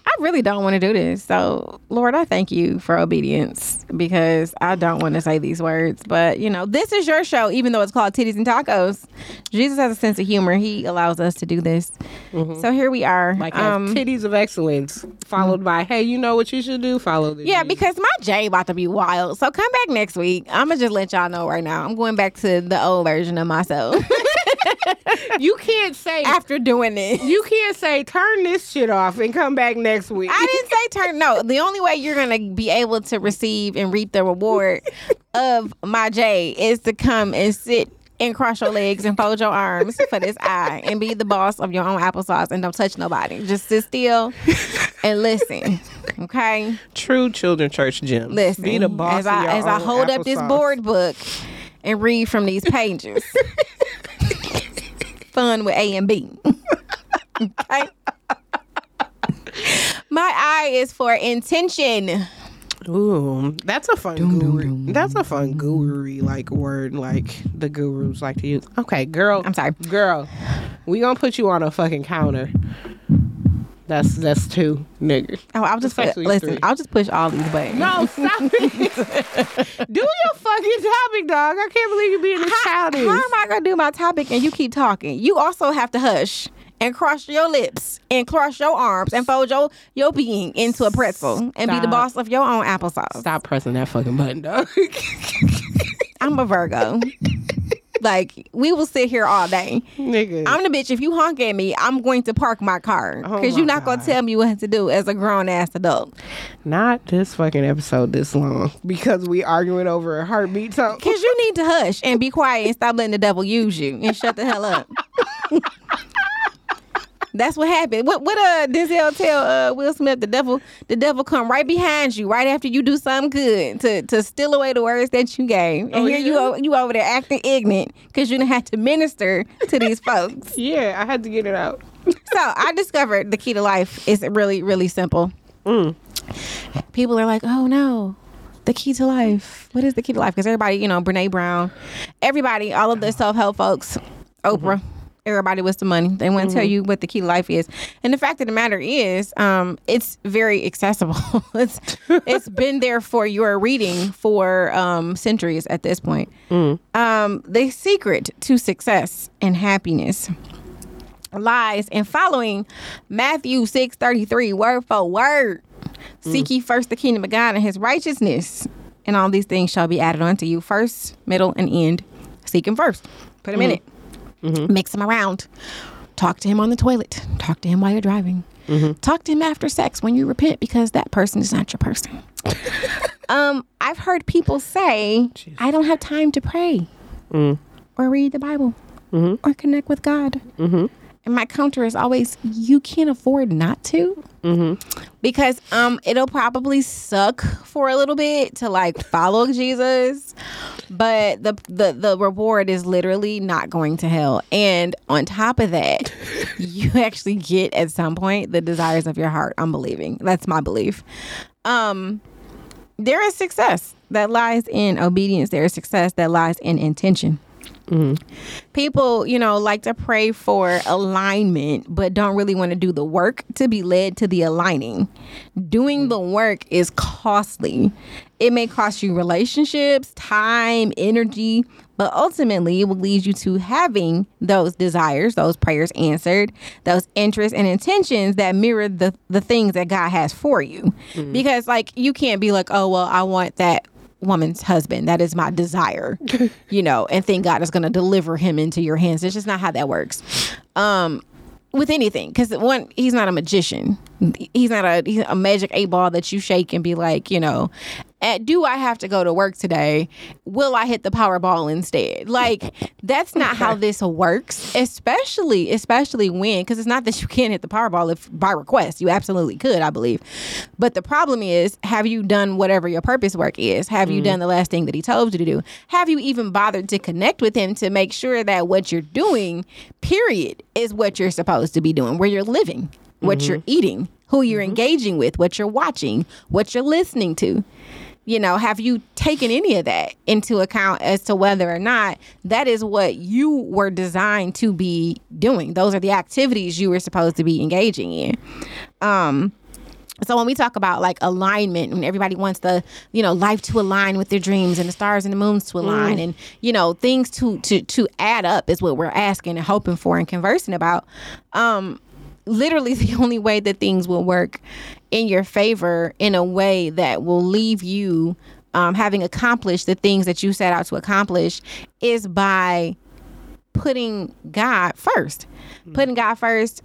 I really don't want to do this. So, Lord, I thank you for obedience because I don't want to say these words. But, you know, this is your show, even though it's called Titties and Tacos. Jesus has a sense of humor. He allows us to do this. So here we are. Like um, titties of excellence, followed by, hey, you know what you should do? Follow the yeah, because my J about to be wild. So come back next week. I'm going to just let y'all know right now. I'm going back to the old version of myself <laughs> you can't say after doing this. you can't say turn this shit off and come back next week. I didn't say turn. No, the only way you're gonna be able to receive and reap the reward of my J is to come and sit and cross your legs and fold your arms for this eye and be the boss of your own applesauce and don't touch nobody. Just sit still and listen. Okay, True children church gym. listen. Be the boss as of I your as I own hold up this board book and read from these pages. Fun with A and B. <laughs> okay. My eye is for intention. Ooh, that's a fun guru. That's a fun guru like word like the gurus like to use. Okay, girl. I'm sorry. Girl, we gonna put you on a fucking counter. That's that's two niggas. Oh, I'll just put, listen. three. I'll just push all these buttons. No, <laughs> stop it. do your fucking topic, dog. I can't believe you being this childish. How am I gonna do my topic and you keep talking? You also have to hush and cross your lips and cross your arms and fold your your being into a pretzel and be the boss of your own applesauce. Stop pressing that fucking button, dog. I'm a Virgo. <laughs> Like we will sit here all day. Nigga. I'm the bitch. If you honk at me, I'm going to park my car Oh because my you're not going to tell me what to do as a grown ass adult. Not this fucking episode this long because we arguing over a heartbeat. Because you need to hush and be quiet and stop letting the devil use you and shut the hell up. <laughs> That's what happened. What what uh Denzel tell uh Will Smith the devil the devil come right behind you right after you do something good to to steal away the words that you gave. And Oh, here you yeah? o- you over there acting ignorant because you didn't have to minister to these <laughs> folks. Yeah, I had to get it out. So I discovered the key to life is really, really simple. People are like, oh no, the key to life. What is the key to life? Because everybody, you know, Brene Brown, everybody, all of the self help folks, Oprah. Everybody with the money, they want to tell you what the key to life is, and the fact of the matter is, um, it's very accessible. <laughs> it's <laughs> it's been there for your reading for um, centuries at this point. Um, the secret to success and happiness lies in following Matthew 6:33 word for word. Seek ye first the kingdom of God and his righteousness, and all these things shall be added unto you. First, middle, and end. Seek him first. Put him in it. Mm-hmm. Mix him around. Talk to him on the toilet. Talk to him while you're driving. Mm-hmm. Talk to him after sex when you repent because that person is not your person. <laughs> um, I've heard people say, I don't have time to pray mm. or read the Bible mm-hmm. or connect with God. And my counter is always, you can't afford not to. Because um, it'll probably suck for a little bit to like follow Jesus, but the the the reward is literally not going to hell. And on top of that, <laughs> you actually get at some point the desires of your heart. I'm believing. That's my belief. Um, there is success that lies in obedience. There is success that lies in intention. People, you know, like to pray for alignment, but don't really want to do the work to be led to the aligning. Doing the work is costly. It may cost you relationships, time, energy, but ultimately it will lead you to having those desires, those prayers answered, those interests and intentions that mirror the, the things that God has for you. Mm. Because, like, you can't be like, oh, well, I want that woman's husband. That is my desire, <laughs> you know, and think God is going to deliver him into your hands. It's just not how that works. Um, with anything, because one, he's not a magician. He's not a he's a magic eight ball that you shake and be like, you know, "Eh, do I have to go to work today? Will I hit the Powerball instead? Like that's not how this works. Especially, especially when, because it's not that you can't hit the Powerball if by request. You absolutely could, I believe. But the problem is, have you done whatever your purpose work is? Have you done the last thing that he told you to do? Have you even bothered to connect with him to make sure that what you're doing, period, is what you're supposed to be doing, where you're living, what you're eating, who you're engaging with, what you're watching, what you're listening to? You know, have you taken any of that into account as to whether or not that is what you were designed to be doing? Those are the activities you were supposed to be engaging in. Um, so when we talk about like alignment, when everybody wants the you know life to align with their dreams and the stars and the moons to align, and you know things to to to add up is what we're asking and hoping for and conversing about. Um, literally, <laughs> the only way that things will work in your favor in a way that will leave you um, having accomplished the things that you set out to accomplish is by putting God first, putting God first.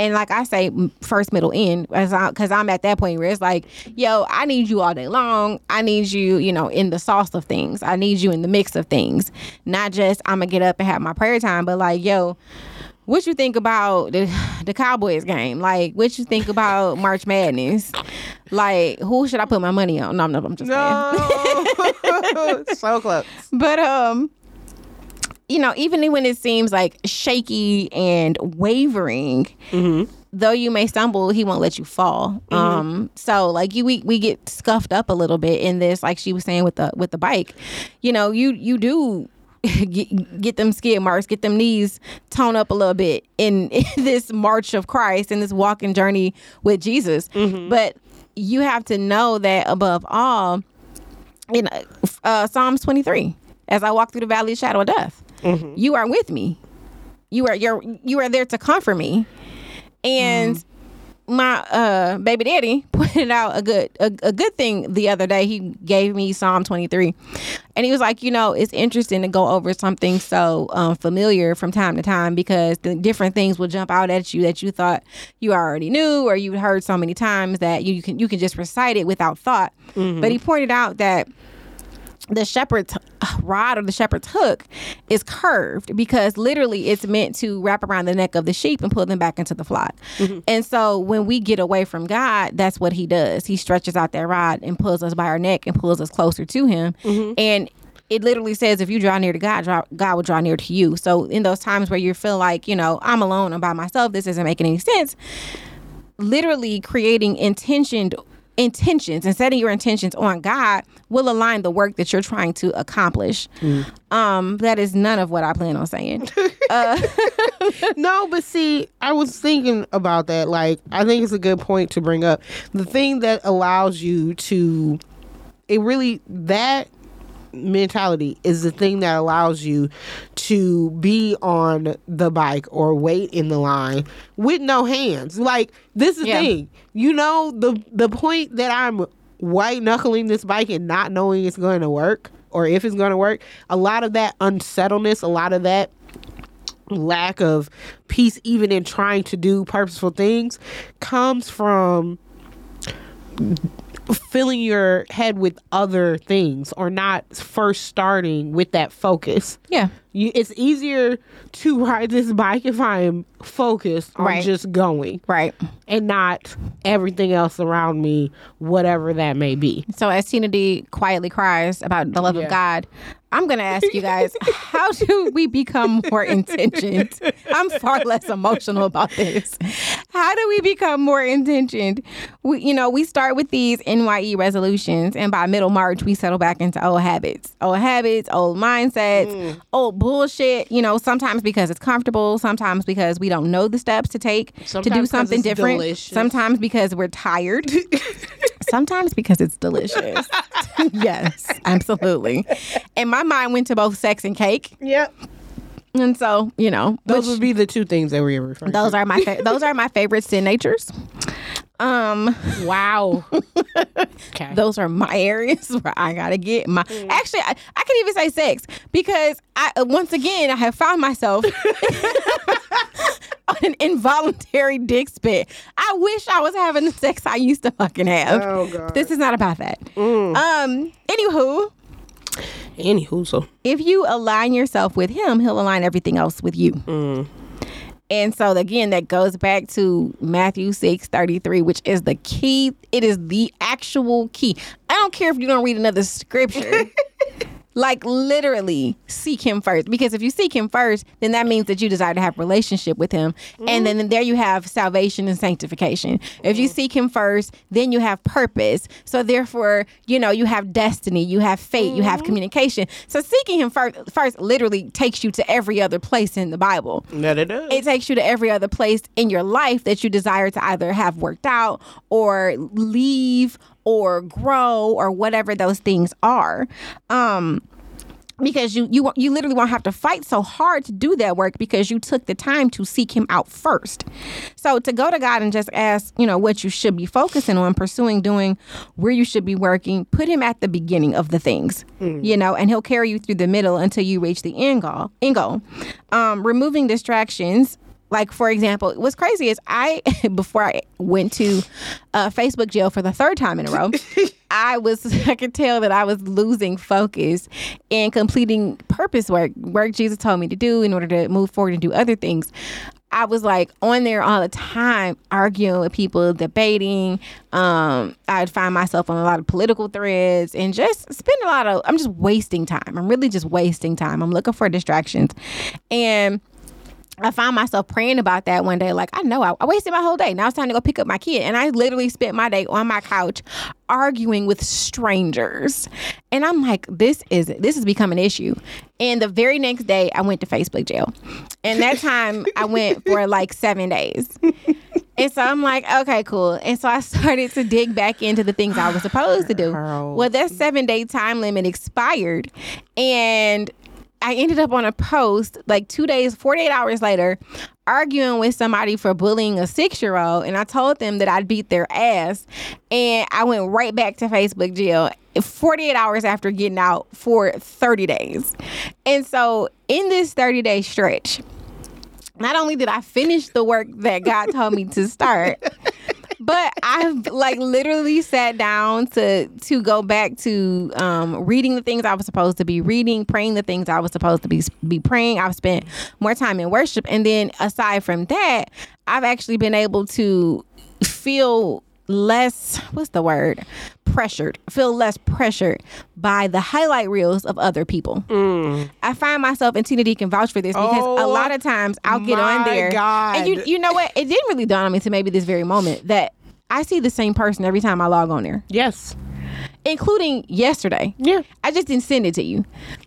And like I say, first, middle, end, as because I'm at that point where it's like, yo, I need you all day long. I need you, you know, in the sauce of things. I need you in the mix of things. Not just I'm gonna get up and have my prayer time, but like, yo, what you think about the <sighs> the Cowboys game? Like, what you think about March Madness? Like, who should I put my money on? No, no, I'm just saying. No. <laughs> so close. But um, you know, even when it seems like shaky and wavering, though you may stumble, he won't let you fall. Um, so like you, we we get scuffed up a little bit in this, like she was saying with the with the bike. You know, you you do. <laughs> Get, get them skid marks, get them knees tone up a little bit in, <laughs> in this march of Christ in this walking journey with Jesus. Mm-hmm. But you have to know that above all, in uh, uh, Psalms 23, as I walk through the valley of shadow of death, mm-hmm. you are with me. You are you're you are there to comfort me, and mm-hmm. My uh baby daddy <laughs> pointed out a good a, a good thing the other day. He gave me Psalm 23. And he was like, you know, it's interesting to go over something so um, familiar from time to time because the different things will jump out at you that you thought you already knew or you heard so many times that you can you can just recite it without thought. But he pointed out that the shepherd's rod or the shepherd's hook is curved because literally it's meant to wrap around the neck of the sheep and pull them back into the flock. Mm-hmm. And so when we get away from God, that's what he does. He stretches out that rod and pulls us by our neck and pulls us closer to him. Mm-hmm. And it literally says if you draw near to God, draw, God will draw near to you. So in those times where you feel like, you know, I'm alone, I'm by myself, this isn't making any sense, literally creating intentioned intentions and setting your intentions on God will align the work that you're trying to accomplish. Um, that is none of what I plan on saying. <laughs> <laughs> No, but see, I was thinking about that. Like, I think it's a good point to bring up. The thing that allows you to, it really, that mentality is the thing that allows you to be on the bike or wait in the line with no hands. Like, this is Yeah. the thing. You know, the the point that I'm white knuckling this bike and not knowing it's going to work or if it's going to work, a lot of that unsettledness, a lot of that lack of peace even in trying to do purposeful things comes from filling your head with other things or not first starting with that focus. yeah. You, it's easier to ride this bike if I am focused on Right. just going Right. and not everything else around me, whatever that may be. So as Tina D quietly cries about the love Yeah. of God, I'm gonna ask you guys, how <laughs> do we become more intentioned? I'm far less emotional about this. How do we become more intentioned? We, you know, we start with these NYE resolutions, and by middle March, we settle back into old habits, old habits, old mindsets, old bullshit. You know, sometimes because it's comfortable, sometimes because we don't know the steps to take to do something different. delicious. Sometimes because we're tired. <laughs> Sometimes because it's delicious. <laughs> yes, absolutely. And my mind went to both sex and cake, Yep. and so you know, Those which- would be the two things that we were referring those to. are my fa- <laughs> those are my favorite sin natures. Um, Wow. <laughs> okay. those are my areas <laughs> where I gotta get my. Actually, I, I can even say sex because I uh, once again I have found myself on an involuntary dick spit. I wish I was having the sex I used to fucking have. Oh, God. This is not about that. Um. Anywho, Anywho, so if you align yourself with him, he'll align everything else with you. Mm. And so again, that goes back to Matthew 6 33, which is the key. It is the actual key. I don't care if you don't read another scripture. <laughs> like literally seek him first. Because if you seek him first, then that means that you desire to have relationship with him. And then there you have salvation and sanctification. If you mm. seek him first, then you have purpose. So therefore, you know, you have destiny, you have fate, you have mm-hmm. communication. So seeking him first first literally takes you to every other place in the Bible that it does. it takes you to every other place in your life that you desire to either have worked out or leave or grow or whatever those things are um because you you you literally won't have to fight so hard to do that work because you took the time to seek him out first. So to go to God and just ask, you know, what you should be focusing on, pursuing, doing, where you should be working, put him at the beginning of the things, you know, and he'll carry you through the middle until you reach the end goal. End goal. Um, removing distractions like for example what's crazy is i <laughs> before i went to uh, facebook jail for the third time in a row <laughs> i was <laughs> i could tell that i was losing focus and completing purpose work work jesus told me to do in order to move forward and do other things I was like on there all the time, arguing with people, debating. Um, I'd find myself on a lot of political threads and just spend a lot of. I'm just wasting time. I'm really just wasting time. I'm looking for distractions, and I found myself praying about that one day. Like, I know I, I wasted my whole day. Now it's time to go pick up my kid. And I literally spent my day on my couch arguing with strangers. And I'm like, this is this has become an issue. And the very next day I went to Facebook jail. And that <laughs> time I went for like seven days. And so I'm like, okay, cool. And so I started to dig back into the things I was supposed to do. Well, that seven day time limit expired. And I ended up on a post like two days, 48 hours later, arguing with somebody for bullying a six year old, and I told them that I'd beat their ass, and I went right back to Facebook jail 48 hours after getting out for 30 days. And so, in this 30 day stretch, not only did I finish the work that God told me to start, but I've like literally sat down to to go back to um, reading the things I was supposed to be reading, praying the things I was supposed to be be praying. I've spent more time in worship, and then aside from that, I've actually been able to feel less what's the word? Pressured. Feel less pressured by the highlight reels of other people. Mm. i find myself and tina d can vouch for this because a Oh, lot of times i'll get on my there. And you you know what? It didn't really dawn on me to maybe this very moment that i see the same person every time i log on there. Yes. including yesterday. Yeah. I just didn't send it to you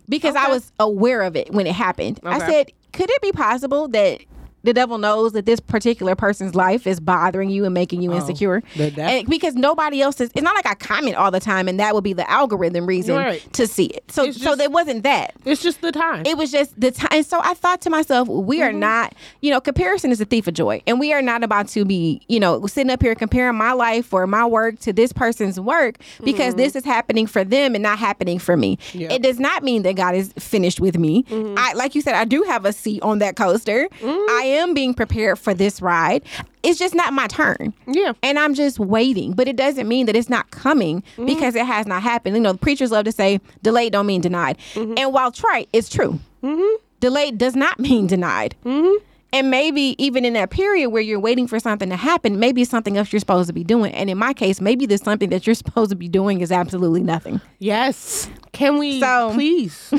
because I was aware of it when it happened. I said, could it be possible that the devil knows that this particular person's life is bothering you and making you insecure? that- and because nobody else is, it's not like I comment all the time and that would be the algorithm reason Right. to see it. So, It's so just- it wasn't that. It's just the time. It was just the time. And so I thought to myself, we Mm-hmm. are not, you know, comparison is a thief of joy. And we are not about to be, you know, sitting up here comparing my life or my work to this person's work because this is happening for them and not happening for me. Mm-hmm. Mm-hmm. It does not mean that God is finished with me. I, like you said, I do have a seat on that coaster. I am being prepared for this ride. It's just not my turn. yeah. And I'm just waiting. But it doesn't mean that it's not coming Mm-hmm. because it has not happened. You know, the preachers love to say delayed don't mean denied. Mm-hmm. And while trite, it's true. Delayed does not <laughs> mean denied. Mm-hmm. And maybe even in that period where you're waiting for something to happen, maybe something else you're supposed to be doing. And in my case, maybe there's something that you're <laughs> supposed to be doing is absolutely nothing. Yes. Can we So- please <laughs>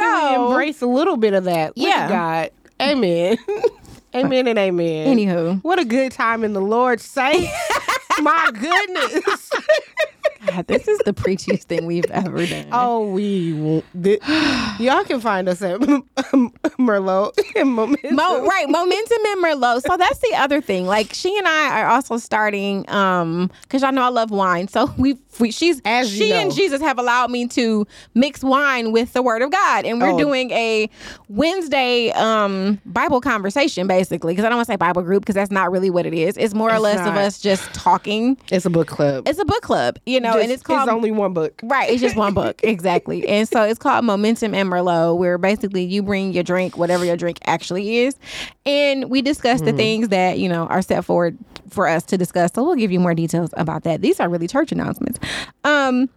So, embrace a little bit of that? Look Yeah. God. Amen. <laughs> amen and amen. Anywho. What a good time in the Lord, saints. <laughs> My goodness. <laughs> God, this is the preachiest thing we've ever done. <laughs> Oh, we th- y'all can find us at <laughs> Merlot and Momentum. Mo- right, momentum and Merlot. So that's the other thing. Like she and I are also starting, um, because y'all know I love wine. So we, we she's As she and. Jesus have allowed me to mix wine with the Word of God, and we're Oh. doing a Wednesday um Bible conversation basically. Because I don't want to say Bible group because that's not really what it is. It's more or It's less of us just talking. It's a book club. It's a book club, you know, and Just- it's called only one book. Right, it's just one book, <laughs> exactly. And so it's called Momentum and Merlot, where basically you bring your drink, whatever your drink actually is, and we discuss the things that you know are set forward for us to discuss. So we'll give you more details about that. These are really church announcements. Um,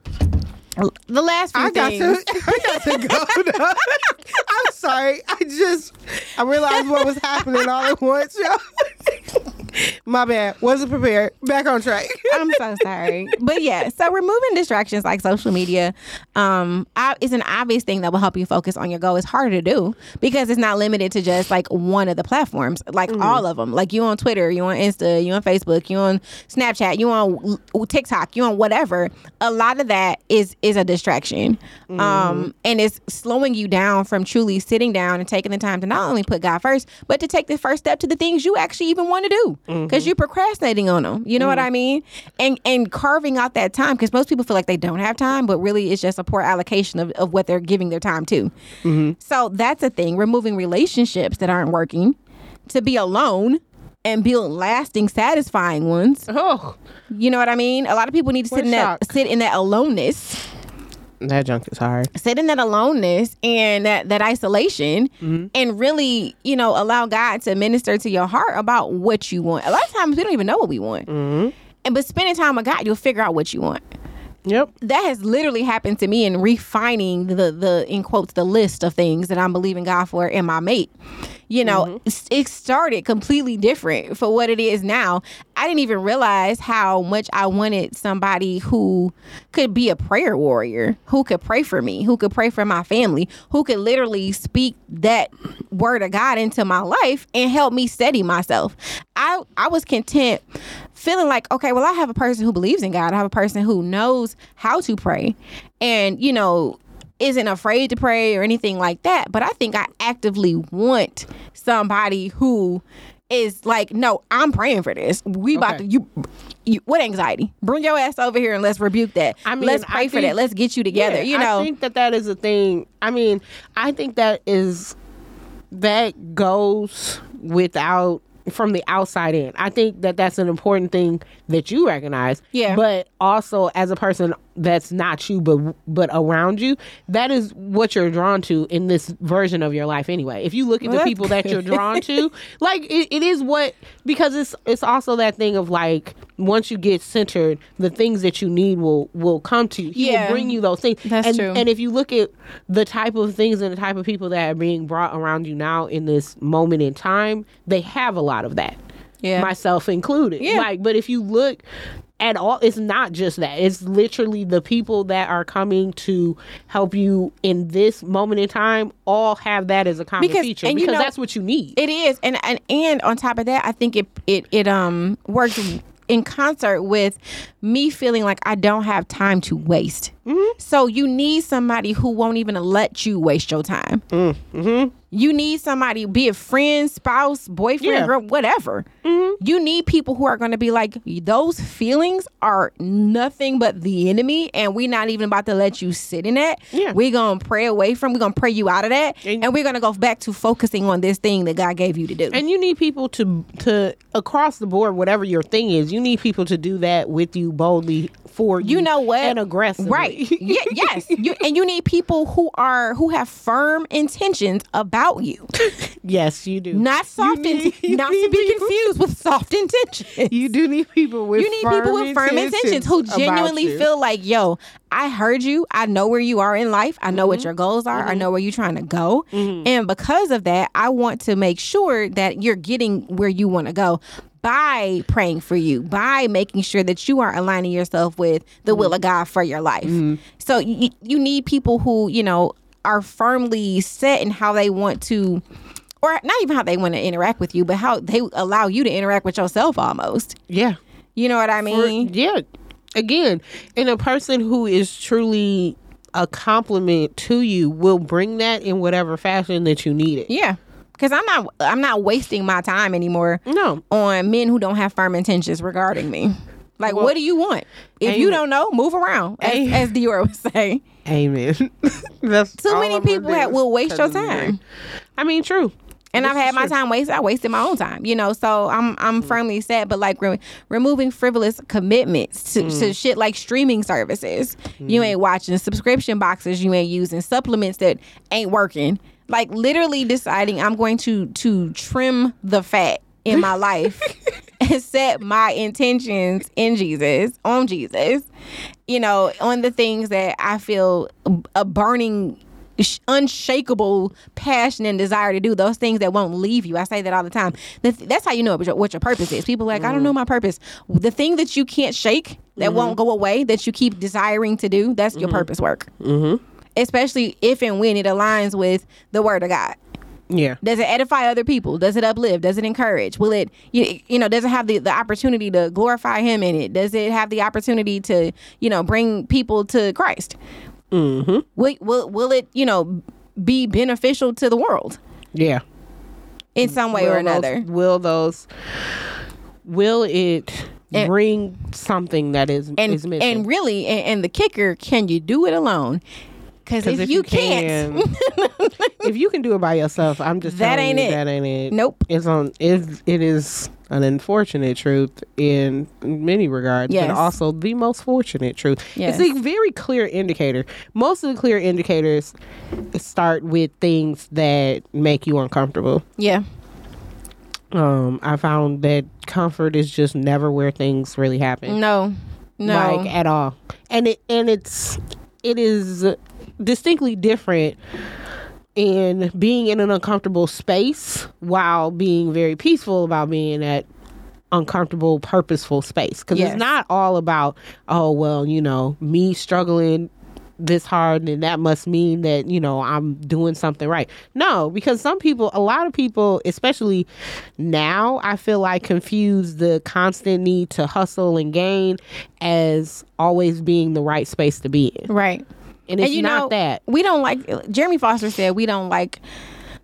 the last few I got things. to, <laughs> I got to go. now. I'm sorry. I just, I realized what was happening all at once, y'all. My bad. Wasn't prepared. Back on track. I'm so sorry. But yeah, so removing distractions like social media um, is an obvious thing that will help you focus on your goal. It's harder to do because it's not limited to just like one of the platforms, like all of them. Like you on Twitter, you on Insta, you on Facebook, you on Snapchat, you on TikTok, you on whatever. A lot of that is is a distraction, um, and it's slowing you down from truly sitting down and taking the time to not only put God first, but to take the first step to the things you actually even want to do because you're procrastinating on them. You know what I mean? And and carving out that time because most people feel like they don't have time, but really it's just a poor allocation of, of what they're giving their time to. So that's a thing. Removing relationships that aren't working to be alone and build lasting, satisfying ones. Oh, You know what I mean? A lot of people need to sit in that sit in that aloneness that junk is hard. sit in that aloneness and that that isolation mm-hmm. and really you know allow god to minister to your heart about what you want. A lot of times we don't even know what we want. Mm-hmm. And but spending time with god you'll figure out what you want Yep. that has literally happened to me in refining the the in quotes the list of things that I'm believing God for in my mate. You know, mm-hmm. it's- it started completely different for what it is now. I didn't even realize how much I wanted somebody who could be a prayer warrior, who could pray for me, who could pray for my family, who could literally speak that word of God into my life and help me steady myself. I I was content feeling like, okay, well, I have a person who believes in God. I have a person who knows how to pray and, you know, isn't afraid to pray or anything like that. But I think I actively want somebody who is like, no, I'm praying for this. We about Okay. to you, you what anxiety? Bring your ass over here and let's rebuke that. I mean, let's I pray for think- that. Let's get you together. Yeah, you know, I think that that is a thing. I mean, I think that is that goes without from the outside in. I think that that's an important thing that you recognize. Yeah. But also as a person that's not you but but around you, that is what you're drawn to in this version of your life anyway. If you look at Well, the people that you're drawn to, <laughs> like it, it is what because it's it's also that thing of like once you get centered, the things that you need will will come to you. He Yeah. will bring you those things. That's and, true. And if you look at the type of things and the type of people that are being brought around you now in this moment in time, they have a lot of that. Yeah. Myself included. Yeah. Like, but if you look at all it's not just that. It's literally the people that are coming to help you in this moment in time all have that as a common Because- feature and you because know- that's what you need. It is, and and and on top of that, I think it it it um works in concert with me feeling like I don't have time to waste. So you need somebody who won't even let you waste your time. You need somebody, be it friend, spouse, boyfriend, Yeah. girl, whatever. Mm-hmm. You need people who are going to be like, those feelings are nothing but the enemy, and we're not even about to let you sit in that. Yeah. We're going to pray away from, we're going to pray you out of that, And- and we're going to go back to focusing on this thing that God gave you to do. And you need people to to across the board, whatever your thing is, you need people to do that with you boldly for you. you know what? And aggressive right. <laughs> Ye- yes. You, and you need people who are who have firm intentions about you. <laughs> Yes, you do. not soft need- in, not to be confused with soft intentions. You do need people with you need people with firm intentions who genuinely feel like yo i heard you. I know where you are in life. I know Mm-hmm. what your goals are. I mm-hmm. know where you're trying to go. Mm-hmm. And because of that i want to make sure that you're getting where you want to go by praying for you by making sure that you are aligning yourself with the will of mm-hmm. god for your life mm-hmm. so you, you need people who you know are firmly set in how they want to or not even how they want to interact with you but how they allow you to interact with yourself almost Yeah. you know what I For- mean? yeah. Again, and a person who is truly a compliment to you will bring that in whatever fashion that you need it. yeah. Cause I'm not I'm not wasting my time anymore No. on men who don't have firm intentions regarding me. Like, what do you want? If you don't know, move around, as, as Dior would say. Amen. <laughs> That's Too many people will waste your time. I mean, true. And This I've had my true. time wasted. I wasted my own time, you know. So I'm I'm mm. firmly set. But like re- removing frivolous commitments to, to mm. shit like streaming services, you mm. ain't watching subscription boxes, you ain't using supplements that ain't working. Like literally deciding I'm going to to trim the fat in my <laughs> life and set my intentions in Jesus on Jesus. You know, on the things that I feel a burning unshakable passion and desire to do those things that won't leave you. I say that all the time. That's how you know what your, purpose is. People are like, I don't know mm. my purpose. The thing that you can't shake, that won't mm-hmm. go away, that you keep desiring to do, that's your mm-hmm. purpose work. Mm-hmm. Especially if and when it aligns with the word of God. Yeah. Does it edify other people? Does it uplift? Does it encourage? Will it, you, you know, does it have the, the opportunity to glorify Him in it? Does it have the opportunity to, you know, bring people to Christ? Mm-hmm. Will, will, will it, you know, be beneficial to the world Yeah. in some way or another? Those, will those? Will it And- bring something that is and is missing? and really, and, and the kicker, can you do it alone? Because if, Because you, can't, <laughs> if you can do it by yourself, I'm just That ain't you, it. That ain't it. Nope. It's on. It, it is an unfortunate truth in many regards, Yes. but also the most fortunate truth. Yes. It's a very clear indicator. Most of the clear indicators start with things that make you uncomfortable. yeah, Um, I found that comfort is just never where things really happen. no, no, like at all and it and it's it is distinctly different in being in an uncomfortable space while being very peaceful about being at uncomfortable purposeful space because Yes. it's not all about oh well you know me struggling this hard and that must mean that you know i'm doing something right no because some people a lot of people especially now i feel like confuse the constant need to hustle and gain as always being the right space to be in right. And it's and you not know, that we don't like. Jeremy Foster said we don't like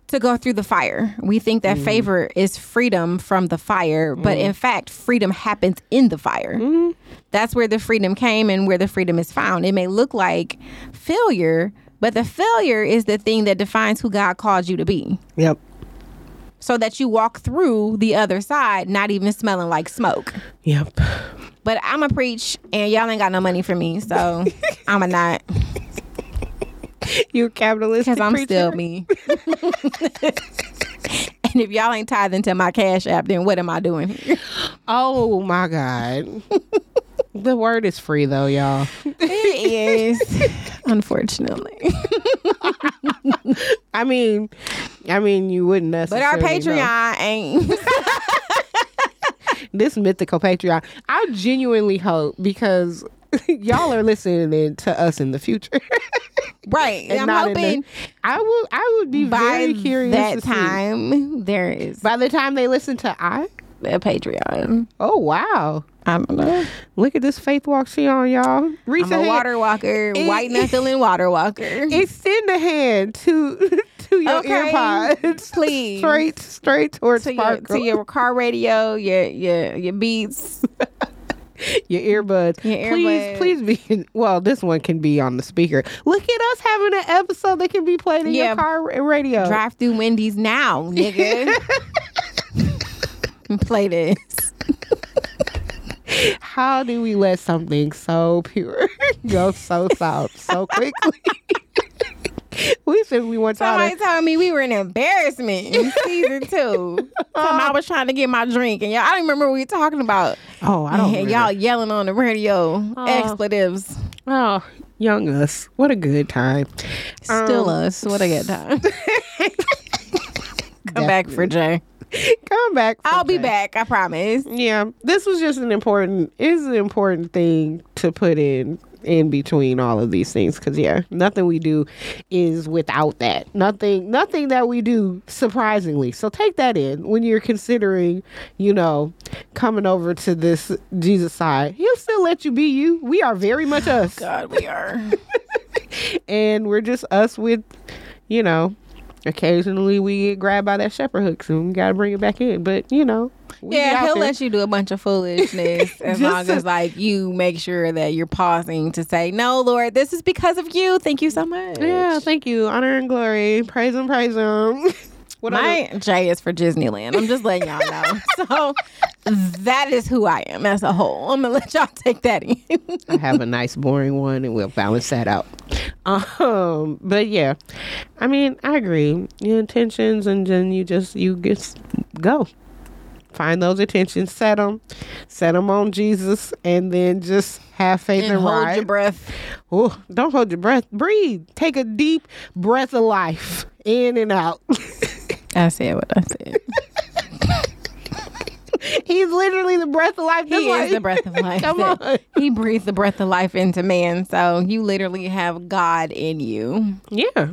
to go through the fire. We think Mm-hmm. that favor is freedom from the fire, but in fact, freedom happens in the fire. Mm-hmm. That's where the freedom came and where the freedom is found. It may look like failure, but the failure is the thing that defines who God called you to be. yep so that you walk through the other side not even smelling like smoke. Yep. But I'm a preach, and y'all ain't got no money for me, so <laughs> I'm a not <laughs> You a capitalist because I'm preacher? still me. <laughs> and if y'all ain't tithing into my cash app, then what am I doing here? Oh my god. <laughs> the word is free though, y'all. It is, unfortunately. I mean, I mean, you wouldn't necessarily But necessarily. our know. Patreon ain't. this mythical Patreon. I genuinely hope because <laughs> y'all are listening to us in the future. <laughs> right. And I'm not in the- hoping I would. I would be very curious that to see. time there is By the time they listen to I, a Patreon. oh wow, I don't know. look at this faith walk she on, y'all. I'm Reach a hand- water walker, It- white <laughs> knuckling water walker. Extend a hand to to your Okay. earpods, Please. straight straight towards to your, to your car radio, your your your beats. Your earbuds. Your please, earbuds. please be. Well, this one can be on the speaker. Look at us having an episode that can be played in Yeah. your car radio. Drive through Wendy's now, nigga. <laughs> <laughs> Play this. <laughs> How do we let something so pure go so south so quickly? <laughs> we said we want y'all Somebody to. told me we were in embarrassment in <laughs> season two. Time I was trying to get my drink, and y'all, I don't remember what we were talking about. Oh, I don't. <laughs> And y'all yelling on the radio, Oh. expletives. Oh, young us. What a good time. Still Um, us. What a good time. Come back for Jay. Come back. for I'll be back. I promise. Yeah, this was just an important is an important thing to put in in between all of these things because yeah, nothing we do is without that. Nothing, nothing that we do surprisingly. So take that in when you're considering, you know, coming over to this Jesus side. He'll still let you be you. We are very much <sighs> us, God, we are. <laughs> and we're just us with, you know. Occasionally we get grabbed by that shepherd hook, so we gotta bring it back in. But you know, Yeah, he'll there. let you do a bunch of foolishness <laughs> as long as like you make sure that you're pausing to say, "No, Lord, this is because of you. Thank you so much." Yeah, thank you. Honor and glory. Praise him, praise him. <laughs> what My J is for Disneyland. I'm just letting y'all know. <laughs> so that is who I am as a whole. I'm gonna let y'all take that in. I have a nice boring one and we'll balance that out. Um, but yeah. I mean, I agree. Your intentions and then you just you just go. Find those intentions, set them, set them on Jesus, and then just have faith and, and hold ride. your breath. Oh, don't hold your breath. Breathe. Take a deep breath of life in and out. <laughs> I said what I said. <laughs> He's literally the breath of life. He is the breath of life. <laughs> Come on. He breathes the breath of life into man. So you literally have God in you. Yeah.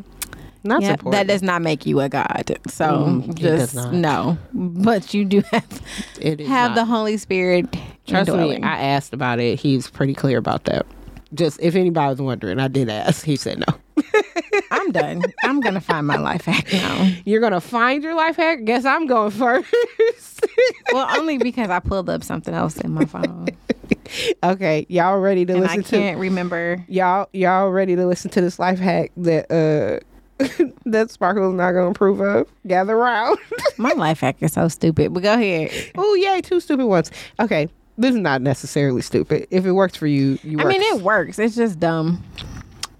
Not Yep, that does not make you a God. So Mm, just no. But you do have <laughs> It is have not. the Holy Spirit Trust me. I asked about it. He's pretty clear about that. Just if anybody was wondering, I did ask. He said no. <laughs> I'm done. I'm gonna find my life hack now. You're gonna find your life hack. Guess I'm going first. <laughs> Well, only because I pulled up something else in my phone okay, y'all ready to and I listen to can't remember. y'all? Y'all ready to listen to this life hack that uh <laughs> that Sparkle's not gonna approve of? Gather around. My life hack is so stupid. But go ahead. oh yay, two stupid ones. Okay, this is not necessarily stupid. If it works for you, you. I mean, it works. It's just dumb.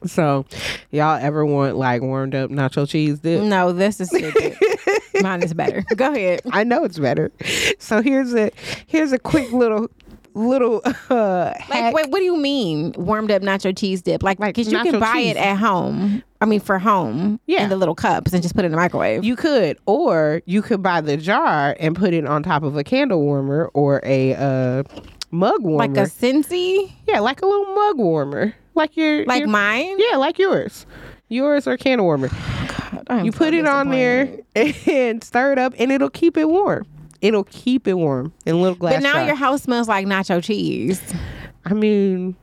So, y'all ever want like warmed up nacho cheese dip? No, this is stupid. <laughs> Mine is better. Go ahead. I know it's better. So here's a here's a quick little little <laughs> uh Like, wait, what do you mean warmed up nacho cheese dip? Like, Like because you nacho can buy cheese. it at home. I mean, for home. Yeah. In the little cups and just put it in the microwave. You could, or you could buy the jar and put it on top of a candle warmer or a uh, mug warmer. like a Scentsy? yeah, like a little mug warmer, like your Like your- mine? Yeah, like yours. Yours or candle warmer. <sighs> I'm You so put it on there <laughs> and stir it up, and it'll keep it warm. It'll keep it warm in little glass. But now jar. your house smells like nacho cheese. I mean,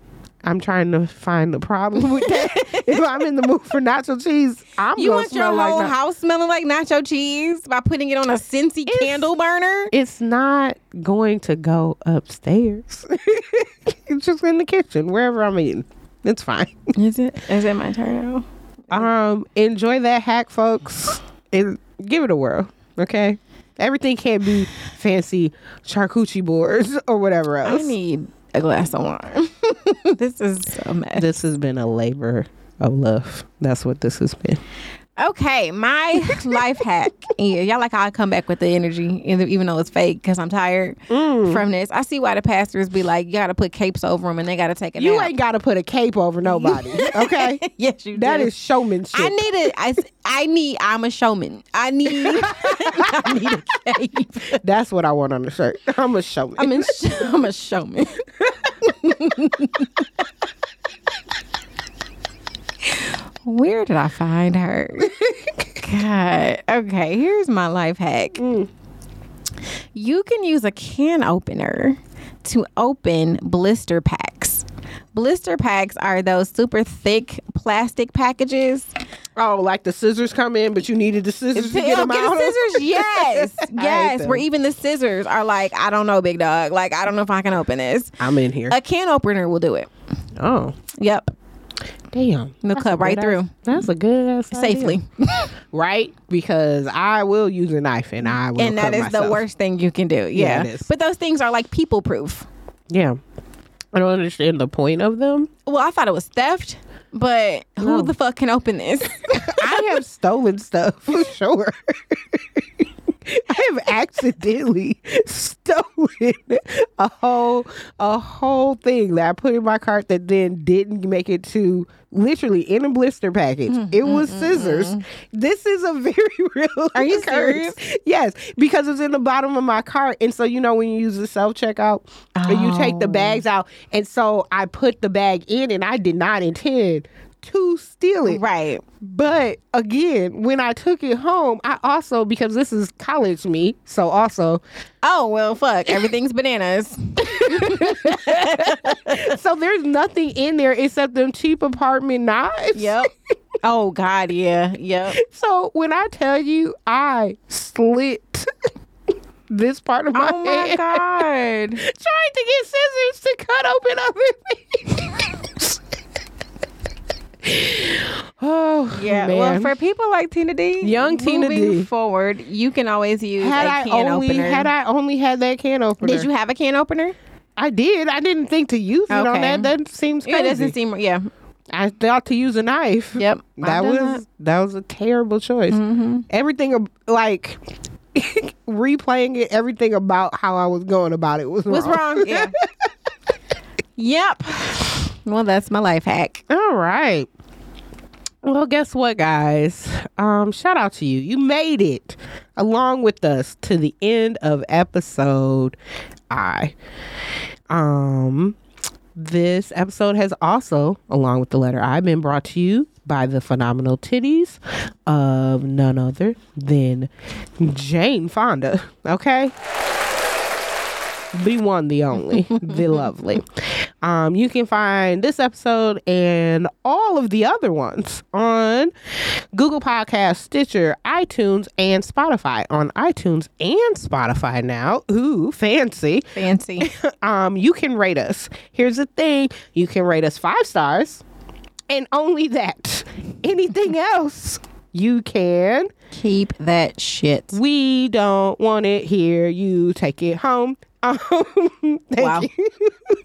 I'm trying to find the problem with that. <laughs> if I'm in the mood for nacho cheese, I'm You want your like whole na- house smelling like nacho cheese by putting it on a Scentsy candle burner? It's not going to go upstairs. <laughs> it's just in the kitchen, wherever I'm eating. It's fine. Is it? Is it my turn now? Um, enjoy that hack, folks, and give it a whirl. Okay. Everything can't be fancy charcuterie boards <laughs> or whatever else. I need a glass of wine. <laughs> this is this has been a labor of love. That's what this has been. Okay, my <laughs> life hack. Yeah, y'all like I come back with the energy, even though it's fake because I'm tired Mm. from this. I see why the pastors be like, you got to put capes over them and they got to take a You nap. ain't got to put a cape over nobody, <laughs> okay? yes, you That do. is showmanship. I need it. I, I need. I'm a showman. I need. <laughs> I need a cape. That's what I want on the shirt. I'm a showman. I'm, in, I'm a showman. Where did I find her? <laughs> God. Okay, here's my life hack. Mm. You can use a can opener to open blister packs. Blister packs are those super thick plastic packages. oh, like the scissors come in, but you needed the scissors to get Oh, them get out. the scissors. Yes, <laughs> yes. Where even the scissors are like, I don't know, big dog. Like, I don't know if I can open this. I'm in here. A can opener will do it. oh, Yep, damn. They'll cut right through. ass- that's a good ass idea. safely, <laughs> right? Because I will use a knife and I will. and that cut is the worst thing you can do. Yeah, Yeah, it is. but those things are like people proof. Yeah, I don't understand the point of them. Well, I thought it was theft, but who No. the fuck can open this? <laughs> I have stolen stuff for sure. <laughs> <laughs> I have accidentally stolen a whole a whole thing that I put in my cart that then didn't make it to literally in a blister package. Mm, it mm, was mm, scissors. Mm. This is a <laughs> very real. Are you occurrence. Yes, because it's in the bottom of my cart, and so you know when you use the self checkout, and you take the Oh. bags out, and so I put the bag in, and I did not intend to steal it. right. But again, when I took it home, I also because this is college me, so also Oh well, fuck. Everything's <laughs> bananas. <laughs> so there's nothing in there except them cheap apartment knives. Yep. Oh God, yeah, yep. <laughs> So when I tell you I slit this part of my, Oh my hand God. trying to get scissors to cut open other things. <sighs> oh Yeah. man. Well, for people like Tina D, Young Tina D. forward, you can always use had a I can only opener. had I only had that can opener. Did you have a can opener? I did. I didn't think to use it on Okay. that. That seems It doesn't seem. Yeah. I thought to use a knife. Yep. That was that. was a terrible choice. Mm-hmm. Everything like <laughs> replaying it, everything about how I was going about it was What's wrong? Yeah. <laughs> yep. Well, that's my life hack. All right. Well, guess what, guys? Um, shout out to you. You made it along with us to the end of episode I. Um, this episode has also, along with the letter I, been brought to you by the phenomenal titties of none other than Jane Fonda. Okay. The one, the only, the <laughs> lovely. Um, you can find this episode and all of the other ones on Google Podcast, Stitcher, iTunes, and Spotify. On iTunes and Spotify now. Ooh, fancy. Fancy. <laughs> Um, you can rate us. Here's the thing: you can rate us five stars, and only that. Anything <laughs> else, you can. Keep that shit. We don't want it here. You take it home. Um, <laughs> thank Wow. you.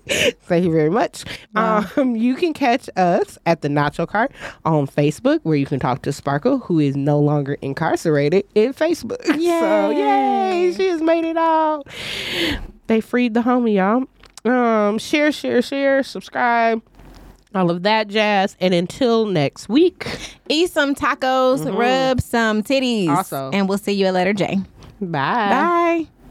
<laughs> thank you very much. Um, you can catch us at the Nacho Cart on Facebook, where you can talk to Sparkle, who is no longer incarcerated in Facebook. <laughs> So yay, she has made it out. They freed the homie, y'all. Um, share, share, share, subscribe, all of that jazz. And until next week, Eat some tacos, rub some titties. Also. And we'll see you at letter J. bye. Bye.